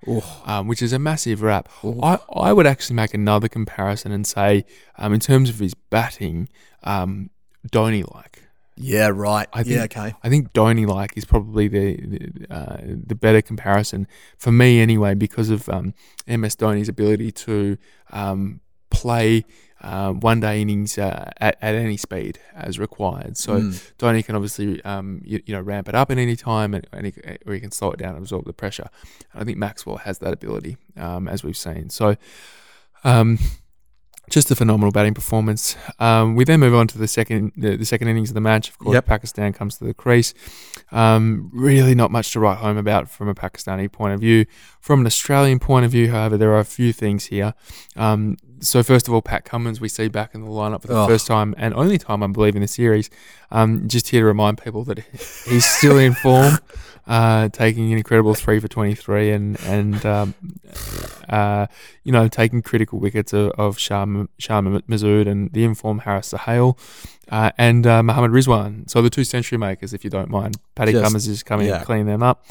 um, which is a massive rap. I, I would actually make another comparison and say, um, in terms of his batting, um, Dhoni like. Yeah, right. I yeah, think- okay. I think Dhoni like is probably the the, uh, the better comparison for me anyway because of um, MS Dhoni's ability to um, play uh, one day innings uh, at, at any speed as required. So Mm. Dhoni can obviously um, you, you know ramp it up at any time, and, and he, or he can slow it down and absorb the pressure. I think Maxwell has that ability, um, as we've seen. So, um, just a phenomenal batting performance. Um, we then move on to the second the, the second innings of the match. Of course, Yep. Pakistan comes to the crease. Um, really, not much to write home about from a Pakistani point of view. From an Australian point of view, however, there are a few things here. Um, so first of all, Pat Cummins we see back in the lineup for the Oh. first time and only time I believe in the series. Um, just here to remind people that he's still in form, *laughs* uh, taking an incredible three for twenty three and and um, uh, you know taking critical wickets of, of Shan Masood and the informed Haris Sohail. Uh, and uh, Mohammad Rizwan, so the two century makers, if you don't mind. Paddy Just- Cummins is coming yeah. and cleaning them up.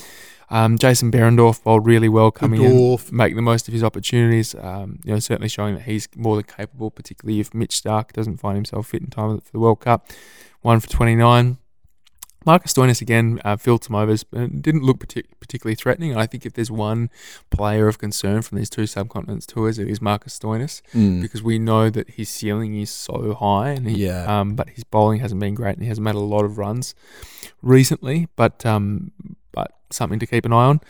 Um, Jason Behrendorff bowled really well, coming in making the most of his opportunities. Um, you know, certainly showing that he's more than capable, particularly if Mitch Starc doesn't find himself fit in time for the World Cup. One for twenty nine. Marcus Stoinis again uh, filled some overs, but didn't look partic- particularly threatening. I think if there's one player of concern from these two subcontinents tours, it is Marcus Stoinis Mm. because we know that his ceiling is so high, and he, Yeah. um, but his bowling hasn't been great, and he hasn't made a lot of runs recently. But um, but something to keep an eye on.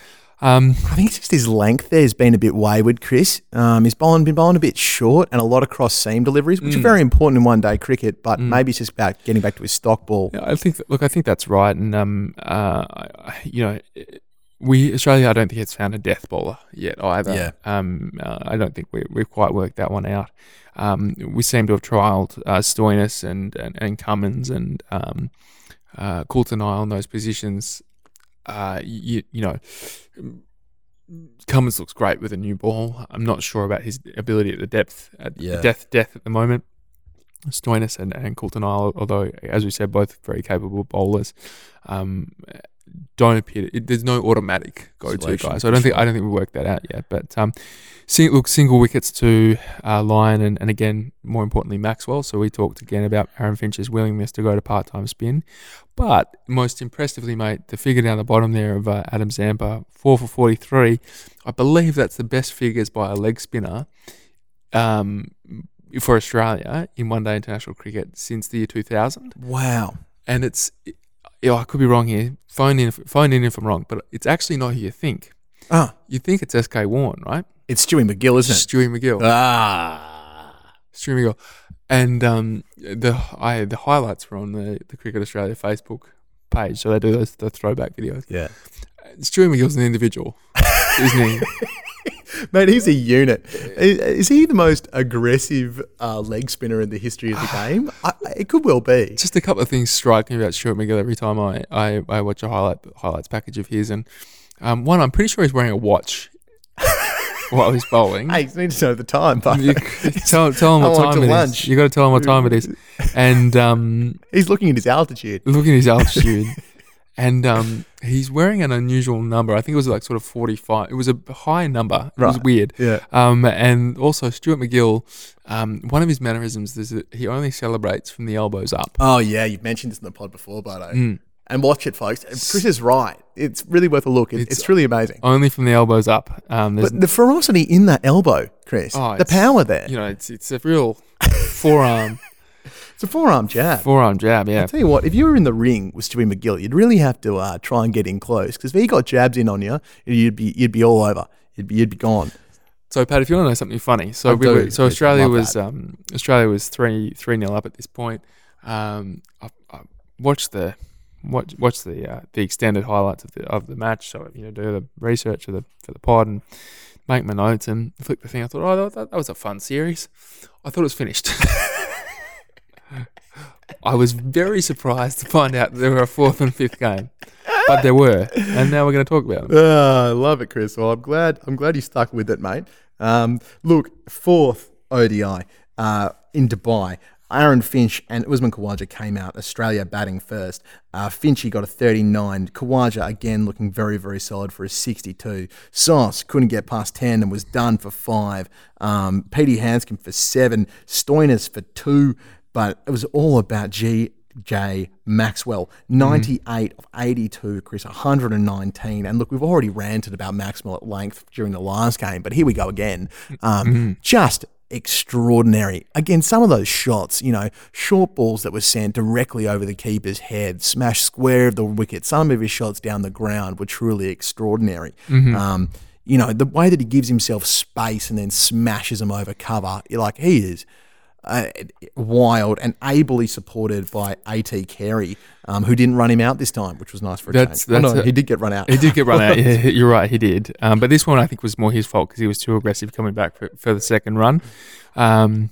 Um, I think it's just his length there has been a bit wayward, Chris. Um, he's bowling, been bowling a bit short and a lot of cross seam deliveries, which are Mm. very important in one day cricket, but Mm. maybe it's just about getting back to his stock ball. Yeah, I think. That, look, I think that's right, and um, uh, you know, we Australia. I don't think it's found a death bowler yet either. Yeah. Um, uh, I don't think we, we've quite worked that one out. Um, we seem to have trialled uh, Stoinis and, and and Cummins and um, uh, Coulter Nile in those positions. Uh, you, you know. Cummins looks great with a new ball. I'm not sure about his ability at the depth at Yeah. depth depth at the moment. Stoinis and, and Coulter Nile, although as we said, both very capable bowlers, um, don't appear. To, it, there's no automatic go-to guy, so I don't think. I don't think we worked that out yet. But um, sing, look, single wickets to uh, Lyon and, and again, more importantly, Maxwell. So we talked again about Aaron Finch's willingness to go to part-time spin, but most impressively, mate, the figure down the bottom there of uh, Adam Zampa, four for forty-three. I believe that's the best figures by a leg spinner. Um, for Australia in one day international cricket since the year 2000 Wow. and it's yeah, I could be wrong here. Phone in, phone in if I'm wrong, but it's actually not who you think. Ah, You think it's SK Warne, right? It's Stewie MacGill, isn't it? Stewie MacGill, Ah. Stewie MacGill, and um, the I the highlights were on the the Cricket Australia Facebook page, so they do those the throwback videos. Yeah. Stewie MacGill's an individual, isn't he? *laughs* Mate, he's a unit. Is, is he the most aggressive uh, leg spinner in the history of the *sighs* game? I, I- it could well be. Just a couple of things strike me about Stuart MacGill every time I, I, I watch a highlight highlights package of his, and um, one I'm pretty sure he's wearing a watch *laughs* while he's bowling. Hey, you need to know the time, but You *laughs* tell, tell him what time it is. lunch. You got to tell him what time it is. And um, he's looking at his altitude. look at his *laughs* altitude. and um, he's wearing an unusual number. I think it was like sort of 45. It was a high number. It was weird. Yeah. Um, and also, Stuart MacGill, um, one of his mannerisms is that he only celebrates from the elbows up. Oh, yeah. You've mentioned this in the pod before, Bardo. Mm. And watch it, folks. Chris is right. It's really worth a look. It, it's, It's- really amazing. Only from the elbows up. Um, But the ferocity in that elbow, Chris, Oh, the power there. you know, it's it's a real forearm *laughs* It's a forearm jab. forearm jab. Yeah. I'll tell you what, if you were in the ring with Stewie MacGill, you'd really have to uh, try and get in close because if he got jabs in on you, you'd be you'd be all over. You'd be you'd be gone. So Pat, if you want to know something funny, so we were, so Australia was um, Australia was three three nil up at this point. Um, I, I watched the watch watch the uh, the extended highlights of the of the match. So you know, do the research for the for the pod and make my notes and flick the thing. I thought, oh, that, that was a fun series. I thought it was finished. *laughs* I was very surprised to find out there were a fourth and fifth game, but there were, and now we're going to talk about them. Ah, I love it, Chris. Well, I'm glad. I'm glad you stuck with it, mate. Um, look, fourth ODI uh, in Dubai. Aaron Finch and Usman Khawaja came out. Australia batting first. Uh, Finchy got a 39. Khawaja again looking very, very solid for a 62. Sauce couldn't get past 10 and was done for five. Um, Petey Handscomb for seven. Stoinis for two. But it was all about G. J. Maxwell, 98 of 82, Chris, 119. And look, we've already ranted about Maxwell at length during the last game, but here we go again. Um, Just extraordinary. Again, some of those shots, you know, short balls that were sent directly over the keeper's head, smashed square of the wicket. Some of his shots down the ground were truly extraordinary. Um, you know, the way that he gives himself space and then smashes them over cover, you're like, he is uh, wild and ably supported by AT Carey, um, who didn't run him out this time, which was nice for a That's- change. Oh, no, a- he did get run out. He did get run out. *laughs* Yeah, you're right. He did. Um, but this one I think was more his fault because he was too aggressive coming back for, for the second run. Um,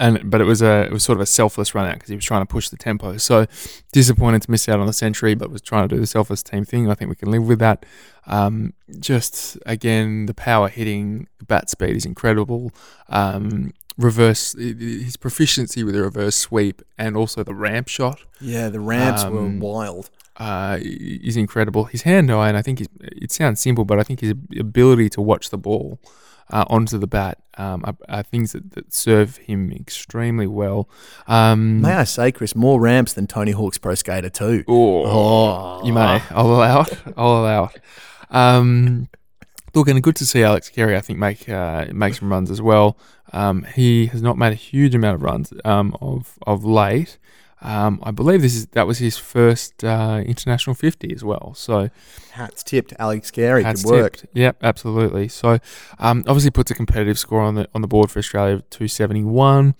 and but it was a it was sort of a selfless run out because he was trying to push the tempo. So disappointed to miss out on the century, but was trying to do the selfless team thing. I think we can live with that. Um, just again, the power hitting, the bat speed is incredible. Um, reverse his proficiency with the reverse sweep and also the ramp shot Yeah, the ramps Um, were wild. uh, is incredible. His hand eye, and I think it sounds simple, but I think his ability to watch the ball uh, onto the bat um, are, are things that, that serve him extremely well. Um, May I say, Chris, more ramps than Tony Hawk's Pro Skater 2. oh, Oh, you may. I'll allow it. I'll allow it. Um, look, and good to see Alex Carey. I think make uh, make some runs as well. Um, he has not made a huge amount of runs um, of of late. Um, I believe this is that was his first uh, international fifty as well. So Hats tipped. Alex Carey. Hats Good work. tipped. Yep, absolutely. So, um, obviously puts a competitive score on the on the board for Australia of 271.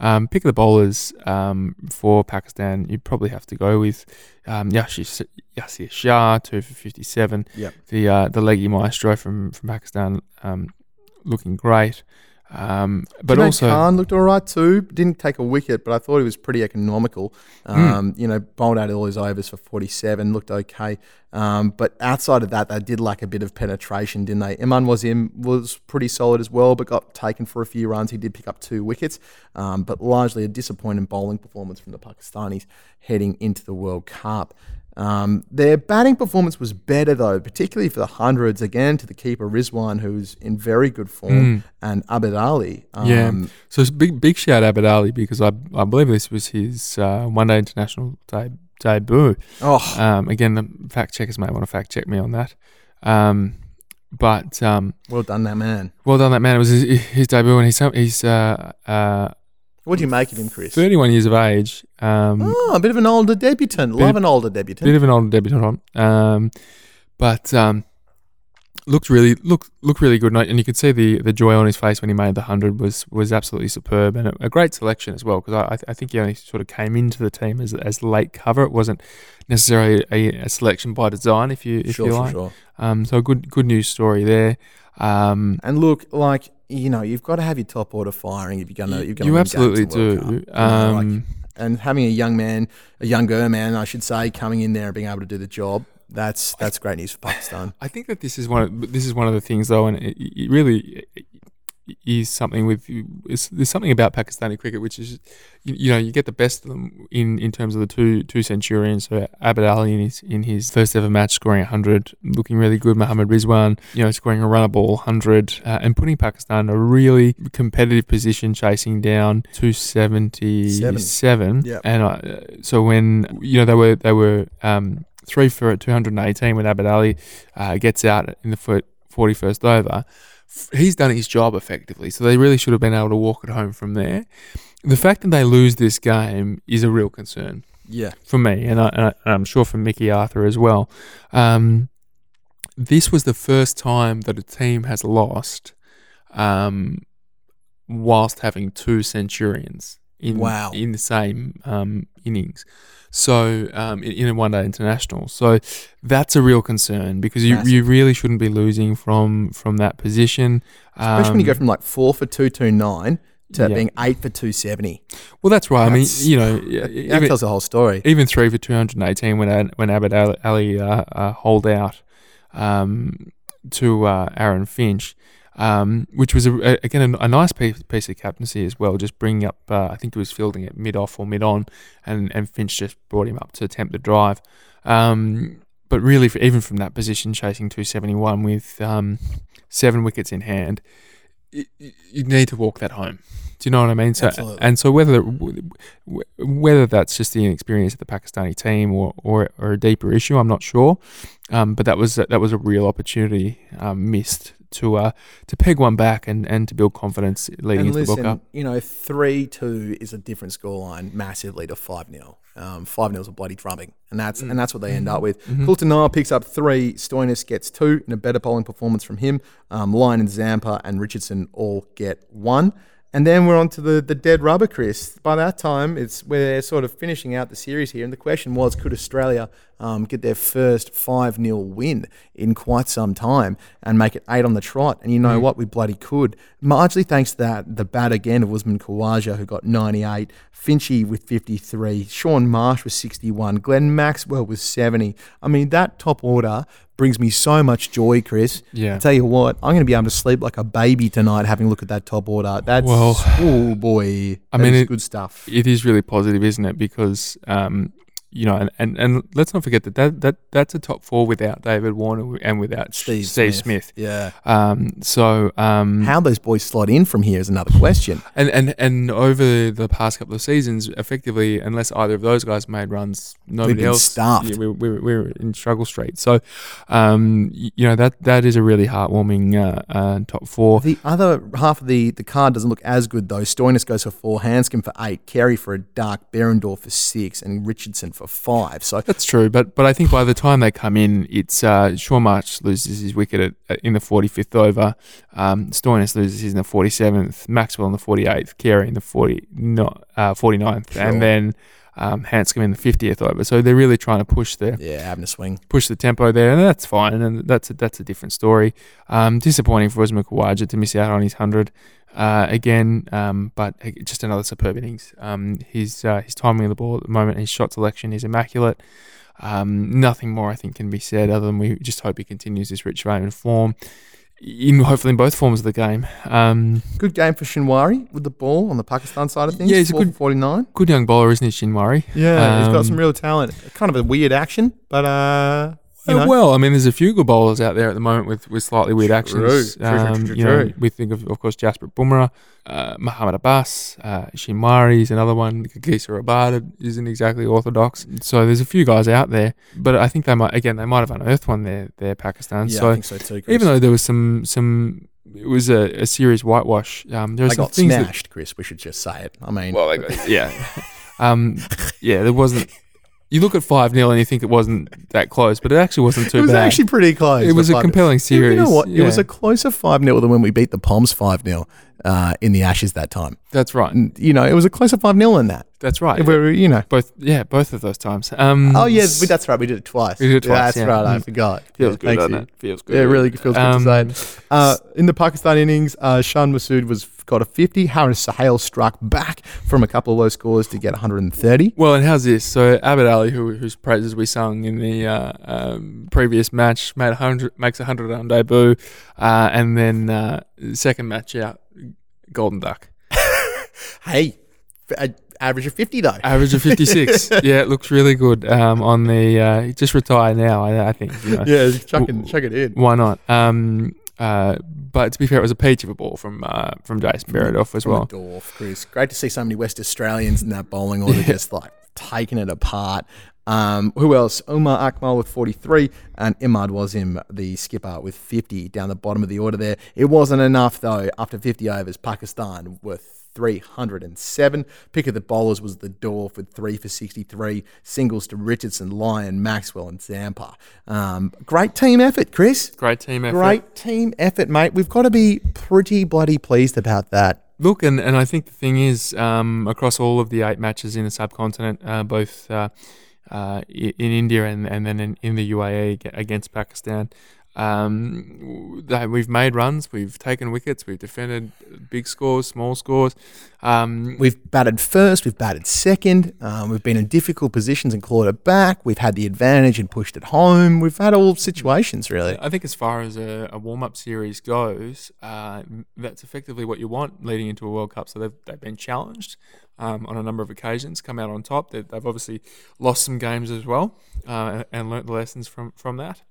Um, pick of the bowlers um, for Pakistan. You probably have to go with um, Yasir, Yasir Shah, two for 57. Yep. The uh, the leggy maestro from from Pakistan, um, looking great. Um, but Junaid also, Khan looked all right too. Didn't take a wicket, but I thought he was pretty economical. Hmm. Um, You know, bowled out all his overs for 47, looked okay. Um, but outside of that, they did lack a bit of penetration, didn't they? Imad Wasim was pretty solid as well, but got taken for a few runs. He did pick up two wickets, um, but largely a disappointing bowling performance from the Pakistanis heading into the World Cup. Um, their batting performance was better though, particularly for the hundreds. Again, to the keeper Rizwan, who's in very good form, and Abid Ali. Um, yeah. So it's big big shout out Abid Ali because I I believe this was his uh, one day international de- debut. Oh, Um, again, the fact checkers may want to fact check me on that. Um, but um, well done, that man. well done, that man. It was his, his debut, and he's he's uh, uh, What do you make of him, Chris? 31 years of age. Um, Oh, a bit of an older debutant. Love of- an older debutant. bit of an older debutant, um, but um, looked really look looked really good, and, you could see the, the joy on his face when he made the hundred was was absolutely superb, and a, a great selection as well because I I, th- I think he only sort of came into the team as as late cover. It wasn't necessarily a, a selection by design, if you if sure, you sure, like. sure. Um, so a good good news story there. Um, And look, like you know, you've got to have your top order firing if you're gonna. You're gonna you absolutely games in the World do. Cup. You know, like, Um, and having a young man, a younger man, I should say, coming in there and being able to do the job. That's that's great news for Pakistan. I think that this is one. Of, this is one of the things, though, and it, it really is something with. There's something about Pakistani cricket which is, you, you know, you get the best of them in, in terms of the two two centurions. So Abid Ali in his in his first ever match scoring 100, looking really good. Mohammad Rizwan, you know, scoring a runner ball 100, uh, and putting Pakistan in a really competitive position, chasing down 277. Yep. And uh, so when you know they were they were um, three for 218 when Abid Ali uh, gets out in the foot 41st over. He's done his job effectively, so they really should have been able to walk it home from there. The fact that they lose this game is a real concern Yeah, for me, and, I, and I- and I'm sure for Mickey Arthur as well. Um, this was the first time that a team has lost um, whilst having two centurions in Wow. in the same um, innings. So um, in, in a one day international, so that's a real concern because you, Massive. you really shouldn't be losing from from that position. Especially when you go Um, from like four for two two nine to Yeah. being eight for two seventy. well, that's right. I mean, you know, *laughs* That even, tells the whole story. even three for 218 when Ad- when Abid Ali, Ali uh, uh, hold out um, to uh, Aaron Finch, um, which was a, a- again a, a nice piece, piece of captaincy as well. Just bringing up, uh, I think he was fielding it mid off or mid on, and and Finch just brought him up to attempt the drive. Um, but really, for, even from that position, chasing 271 with um, seven wickets in hand, you, you need to walk that home. Do you know what I mean? So, Absolutely. and so whether whether that's just the inexperience of the Pakistani team or, or, or a deeper issue, I'm not sure. Um, but that was that was a real opportunity um, missed to uh, to peg one back and, and to build confidence leading and into the listen, book up. you know, three two is a different scoreline massively to five 0 um, Five 0 is a bloody drubbing, and that's Mm. and that's what they end up with. Mm-hmm. Picks up three. Stoinis gets two, and a better bowling performance from him. Um, Lyon and Zampa and Richardson all get one. And then we're on to the, the dead rubber, Chris. By that time, it's we're sort of finishing out the series here. And the question was, could Australia um, get their first 5 0 win in quite some time and make it eight on the trot? And you know what? We bloody could. Largely thanks to that, the bat again of Usman Khawaja, who got 98, Finchy with 53, Shaun Marsh with 61, Glenn Maxwell with 70. I mean, that top order brings me so much joy, Chris. Yeah. I tell you what, I'm going to be able to sleep like a baby tonight having a look at that top order. That's, Well, oh boy. I mean, it- good stuff. It is really positive, isn't it? Because um, you know, and, and, and let's not forget that, that that that's a top four without David Warner and without Steve, Steve, Smith. Yeah. Um, so um, How those boys slot in from here is another question. And, and and over the past couple of seasons, effectively, unless either of those guys made runs, nobody else. starved. Yeah, we, we, we were in struggle street. So, um, you know that that is a really heartwarming uh, uh, top four. The other half of the, the card doesn't look as good though. Stoinis goes for four, Handscomb for eight, Carey for a dark, Behrendorff for six, and Richardson for five. So That's true, but but I think by the time they come in, it's uh, Shaun Marsh loses his wicket at, at- in the 45th over, um, Stoinis loses his in the 47th, Maxwell in the 48th, Carey in the 40, no, uh, 49th, Sure. and then um, Handscomb in the 50th over. So they're really trying to push the yeah, having a swing. push the tempo there, and that's fine, and that's a, that's a different story. Um, disappointing for Khawaja to miss out on his hundred uh, again, um, but just another superb innings. Um, his uh, his timing of the ball at the moment, his shot selection is immaculate. Um, nothing more, I think, can be said other than we just hope he continues this rich vein of form. In hopefully in both forms of the game. Um, Good game for Shinwari with the ball on the Pakistan side of things. Yeah, he's a good- 49. good young bowler, isn't he, Shinwari? Yeah, he's got Um, some real talent. Kind of a weird action, but uh, you Uh, know. well, I mean, there's a few good bowlers out there at the moment with, with slightly weird True, actions. true, true, Um, true, you know, true. we think of, of course, Jasprit Bumrah, uh, Muhammad Abbas, uh, Shinwari is another one. Kagiso Rabada isn't exactly orthodox. So there's a few guys out there, but I think they might again they might have unearthed one there, there Pakistan. yeah, so I think so too. Chris. even though there was some some it was a, a serious whitewash. Um, there are they some got things that smashed, Chris, we should just say it. I mean, well, they got, yeah, *laughs* um, yeah. There wasn't. You look at five 0 and you think it wasn't that close, but it actually wasn't too bad. it was bad. actually pretty close. it was a compelling series. You know what? It was a closer 5 0 than when we beat the Poms 5 0 uh, in the Ashes that time. That's right. And, you know, it was a closer 5 0 than that. That's right. If we were, you know. both, yeah, both of those times. Um, Oh, yeah, we- that's right. We did it twice. We did it twice, that's yeah. right. I Mm. forgot. feels Yeah, good, doesn't it? Feels good. Yeah, it really feels good Um, to say. Uh, in the Pakistan innings, uh, Shan Masood was got a 50. Haris Sohail struck back from a couple of low scores to get 130. Well, and how's this? So Abid Ali, who, whose praises we sung in the uh, um, previous match, made hundred, makes a hundred on debut, uh, and then uh, second match out, Golden Duck, *laughs* Hey, average of 50 though. average of fifty six. *laughs* yeah, it looks really good um, on the. Uh, just retire now, I, I think. You know. yeah, chuck it, chuck it in. Why not? Um, uh, but to be fair, it was a peach of a ball from uh, from Jason Behrendorff as well. Dorf, Chris. Great to see so many West Australians in that bowling order, just like taking it apart. Um, who else? Umar Akmal with 43 and Imad Wasim, the skipper, with 50 down the bottom of the order there. It wasn't enough though. After 50 overs, Pakistan with 307. Pick of the bowlers was the Dorf with three for 63. Singles to Richardson, Lyon, Maxwell, and Zampa. Um, great team effort, Chris. Great team effort. Great team effort, mate. We've got to be pretty bloody pleased about that. look, and, and I think the thing is, um, across all of the eight matches in the subcontinent, uh, both uh, uh, in India and, and then in, in the UAE against Pakistan, um, that we've made runs, we've taken wickets, we've defended big scores, small scores. Um, We've batted first, we've batted second, um, we've been in difficult positions and clawed it back. We've had the advantage and pushed it home. We've had all situations really. I think as far as a, a warm up series goes, uh, that's effectively what you want leading into a World Cup. So they've, they've been challenged um, on a number of occasions, come out on top. They've, they've obviously lost some games as well uh, and learnt the lessons from, from that.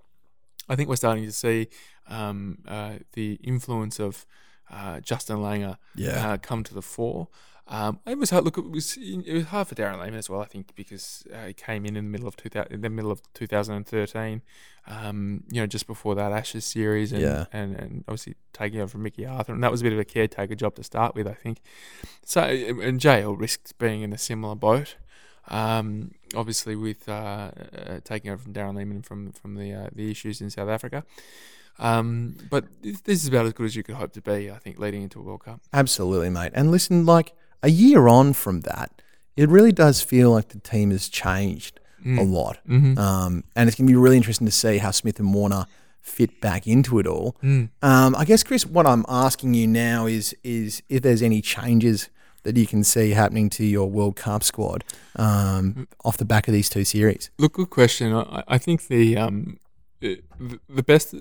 I think we're starting to see um, uh, the influence of uh, Justin Langer Yeah. uh, come to the fore. Um, it was hard. Look, it was it was hard for Darren Lehmann as well. I think because uh, he came in in the middle of two thousand, in the middle of 2013. Um, you know, just before that Ashes series, and, Yeah. and and obviously taking over from Mickey Arthur, and that was a bit of a caretaker job to start with, I think. So, and JL risked being in a similar boat. Um, obviously, with uh, uh, taking over from Darren Lehmann from from the uh, the issues in South Africa. Um, but this is about as good as you could hope to be, I think, leading into a World Cup. Absolutely, mate. And listen, like a year on from that, it really does feel like the team has changed a lot. Mm-hmm. Um, and it's going to be really interesting to see how Smith and Warner fit back into it all. Mm. Um, I guess, Chris, what I'm asking you now is is if there's any changes that you can see happening to your World Cup squad um, off the back of these two series. Look, good question. I, I think the um, uh, the, best uh,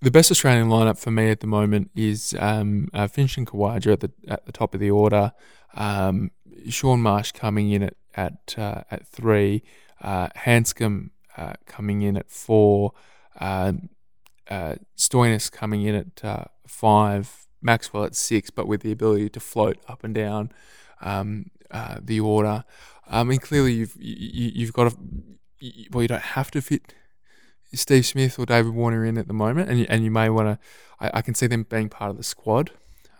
the best Australian lineup for me at the moment is um, uh, Finch and Khawaja at the at the top of the order. Um, Shaun Marsh coming in at at uh, at three. Uh, Handscomb uh, coming in at four. Um, uh, Stoinis coming in at uh, five. Maxwell at six, but with the ability to float up and down um, uh, the order. I mean, clearly you've you, you've got to well, you don't have to fit Steve Smith or David Warner in at the moment, and you, and you may want to. I, I can see them being part of the squad,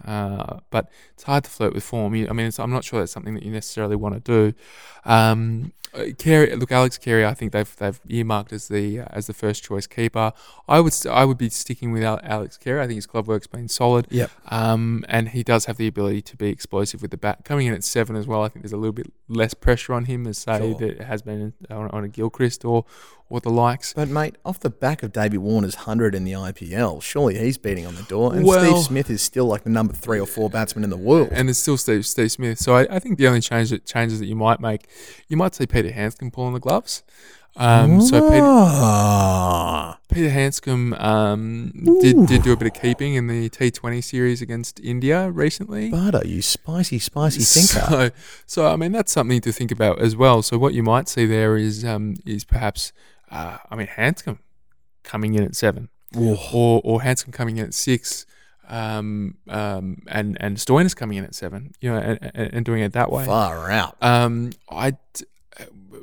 uh, but it's hard to flirt with form. You, I mean, it's, I'm not sure that's something that you necessarily want to do. Um, uh, Carey, look, Alex Carey, I think they've they've earmarked as the uh, as the first choice keeper. I would st- I would be sticking with Alex Carey. I think his club work's been solid. Yep. Um, and he does have the ability to be explosive with the bat. Coming in at seven as well, I think there's a little bit less pressure on him as say Sure. there has been on, on a Gilchrist or or the likes. But mate, off the back of David Warner's hundred in the IPL, surely he's beating on the door. And Well- Steve Smith is still like the number three or four batsman in the world. And there's still Steve Steve Smith. So I, I think the only change that changes that you might make, you might see Peter Handscomb pulling the gloves. Um, so Peter, Ah. Peter Handscomb um, did, did do a bit of keeping in the T20 series against India recently. Butter, you spicy, spicy thinker. So, so I mean that's something to think about as well. So what you might see there is um, is perhaps uh, I mean Handscomb coming in at seven, Ooh. or or Handscomb coming in at six, um, um, and and Stoinis coming in at seven. You know, and, and, and doing it that way. Far out. Um, I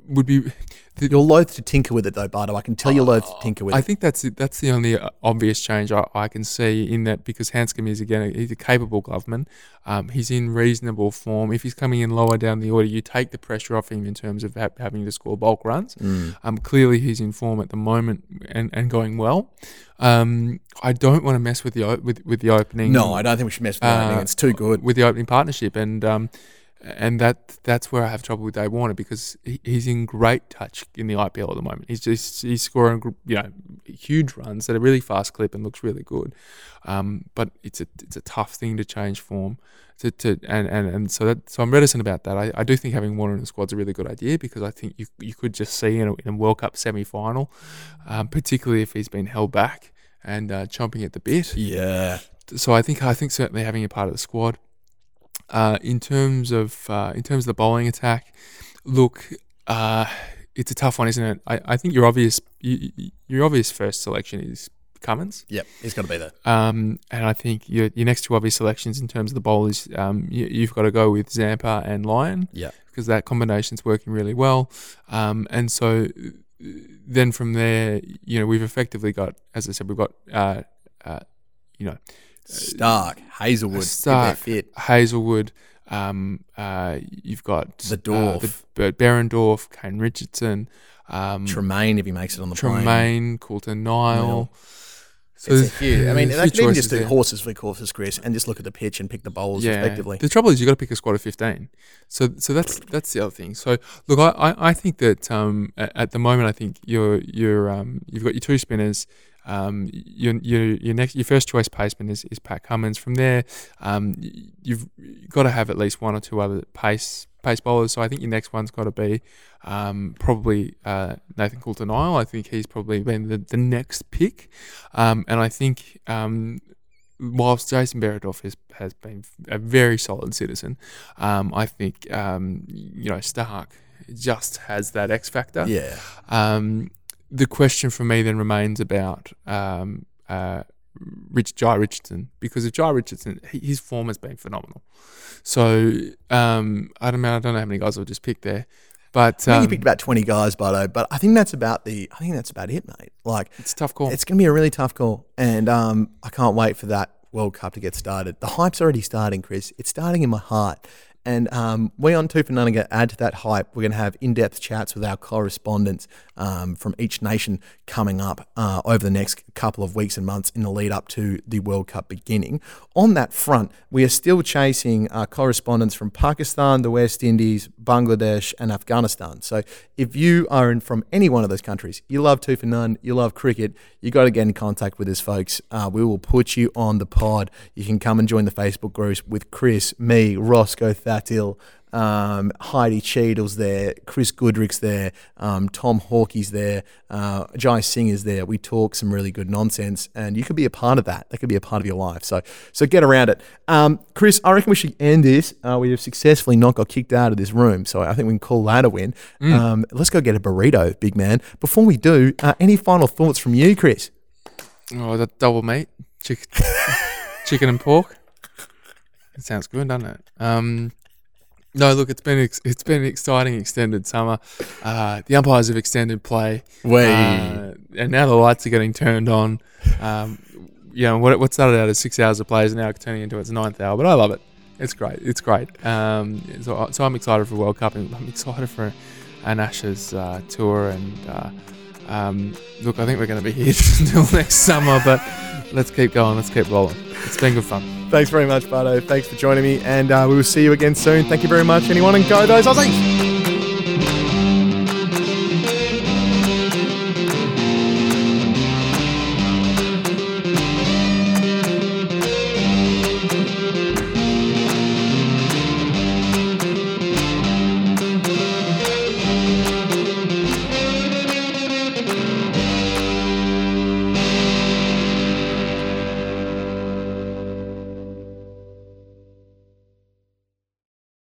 would be. You're loath to tinker with it though, Bardo. I can tell you're loath to tinker with it. I it. think that's that's the only uh, obvious change I, I can see in that because Handscomb is again a, he's a capable gloveman. Um, he's in reasonable form. If he's coming in lower down the order, you take the pressure off him in terms of ha- having to score bulk runs. Mm. Um, clearly he's in form at the moment and, and going well. Um, I don't want to mess with the o- with with the opening. No, I don't think we should mess with the Uh, opening. It's too good. with the opening partnership, and um, and that that's where I have trouble with Dave Warner because he, he's in great touch in the IPL at the moment. He's just he's scoring you know huge runs at a really fast clip and looks really good. Um, but it's a it's a tough thing to change form. To, to and, and, and so that so I'm reticent about that. I, I do think having Warner in the squad's a really good idea because I think you you could just see in a, in a World Cup semi final, um, particularly if he's been held back and uh, chomping at the bit Yeah. so I think I think certainly having a part of the squad. Uh, in terms of uh, in terms of the bowling attack, look, uh, it's a tough one, isn't it? I, I think your obvious you, you- your obvious first selection is Cummins, Yep. He's got to be there. um, and I think your your next two obvious selections in terms of the bowlers, um, you, you've got to go with Zampa and Lyon Yeah. because that combination's working really well. Um, and so uh, then from there, you know, we've effectively got, as I said, we've got, uh, uh, you know, Starc, Hazlewood, Starc, fit. Hazlewood. Um, uh, you've got The uh, Dorf. the, Behrendorff, Kane Richardson, um, Tremain if he makes it on the plane. Tremain, Coulton, Nile. Nile. So it's a huge. I mean, they few can even just do there. horses for courses, Chris, and just look at the pitch and pick the bowls respectively. The trouble is you have got to pick a squad of fifteen. So so that's that's the other thing. So look, I, I, I think that um, at, at the moment I think you're you're um, you've got your two spinners. Um, your, your your next your first choice paceman is, is Pat Cummins. From there, um, you've got to have at least one or two other pace pace bowlers. So I think your next one's got to be um, probably uh, Nathan Coulter Nile. I think he's probably been the, the next pick, um, and I think um, whilst Jason Behrendorff has, has been a very solid citizen, um, I think um, you know Starc just has that X factor. Yeah. Um, the question for me then remains about um, uh, Rich Jhye Richardson because if Jhye Richardson, his form has been phenomenal. So um, I don't know. I don't know how many guys I've just picked there, but I think um, you picked about twenty guys, Bardo, but I think that's about the. I think that's about it, mate. Like it's a tough call. it's going to be a really tough call, and um, I can't wait for that World Cup to get started. The hype's already starting, Chris. It's starting in my heart. And um, we on Two for None are going to add to that hype. We're going to have in-depth chats with our correspondents um, from each nation coming up uh, over the next couple of weeks and months in the lead up to the World Cup beginning. On that front, we are still chasing uh, correspondents from Pakistan, the West Indies, Bangladesh, and Afghanistan. So if you are in from any one of those countries, you love Two for None, you love cricket, you got to get in contact with us, folks. Uh, we will put you on the pod. You can come and join the Facebook groups with Chris, me, Roscoe Thattil, um, Heidi Cheadle's there, Chris Goodrick's there, um, Tom Hawkey's there, uh, Jai Singh is there. We talk some really good nonsense, and you could be a part of that. That could be a part of your life. So, so get around it. Um, Chris, I reckon we should end this. Uh, we have successfully not got kicked out of this room, so I think we can call that a win. Um, let's go get a burrito, big man. Before we do, uh, any final thoughts from you, Chris? oh, that double meat, chick- *laughs* chicken and pork. It sounds good, doesn't it? Um, no, look, it's been ex- it's been an exciting extended summer. Uh, the umpires have extended play, uh, and now the lights are getting turned on. Um, you know what what started out as six hours of play is now turning into its ninth hour, but I love it. It's great. It's great. Um, so, so I'm excited for World Cup, and I'm excited for an Ashes uh, tour. And uh, um, look, I think we're going to be here *laughs* until next summer, but let's keep going. Let's keep rolling. It's been good fun. Thanks very much, Bardo. Thanks for joining me, and uh, we will see you again soon. Thank you very much, anyone, and go those Aussies!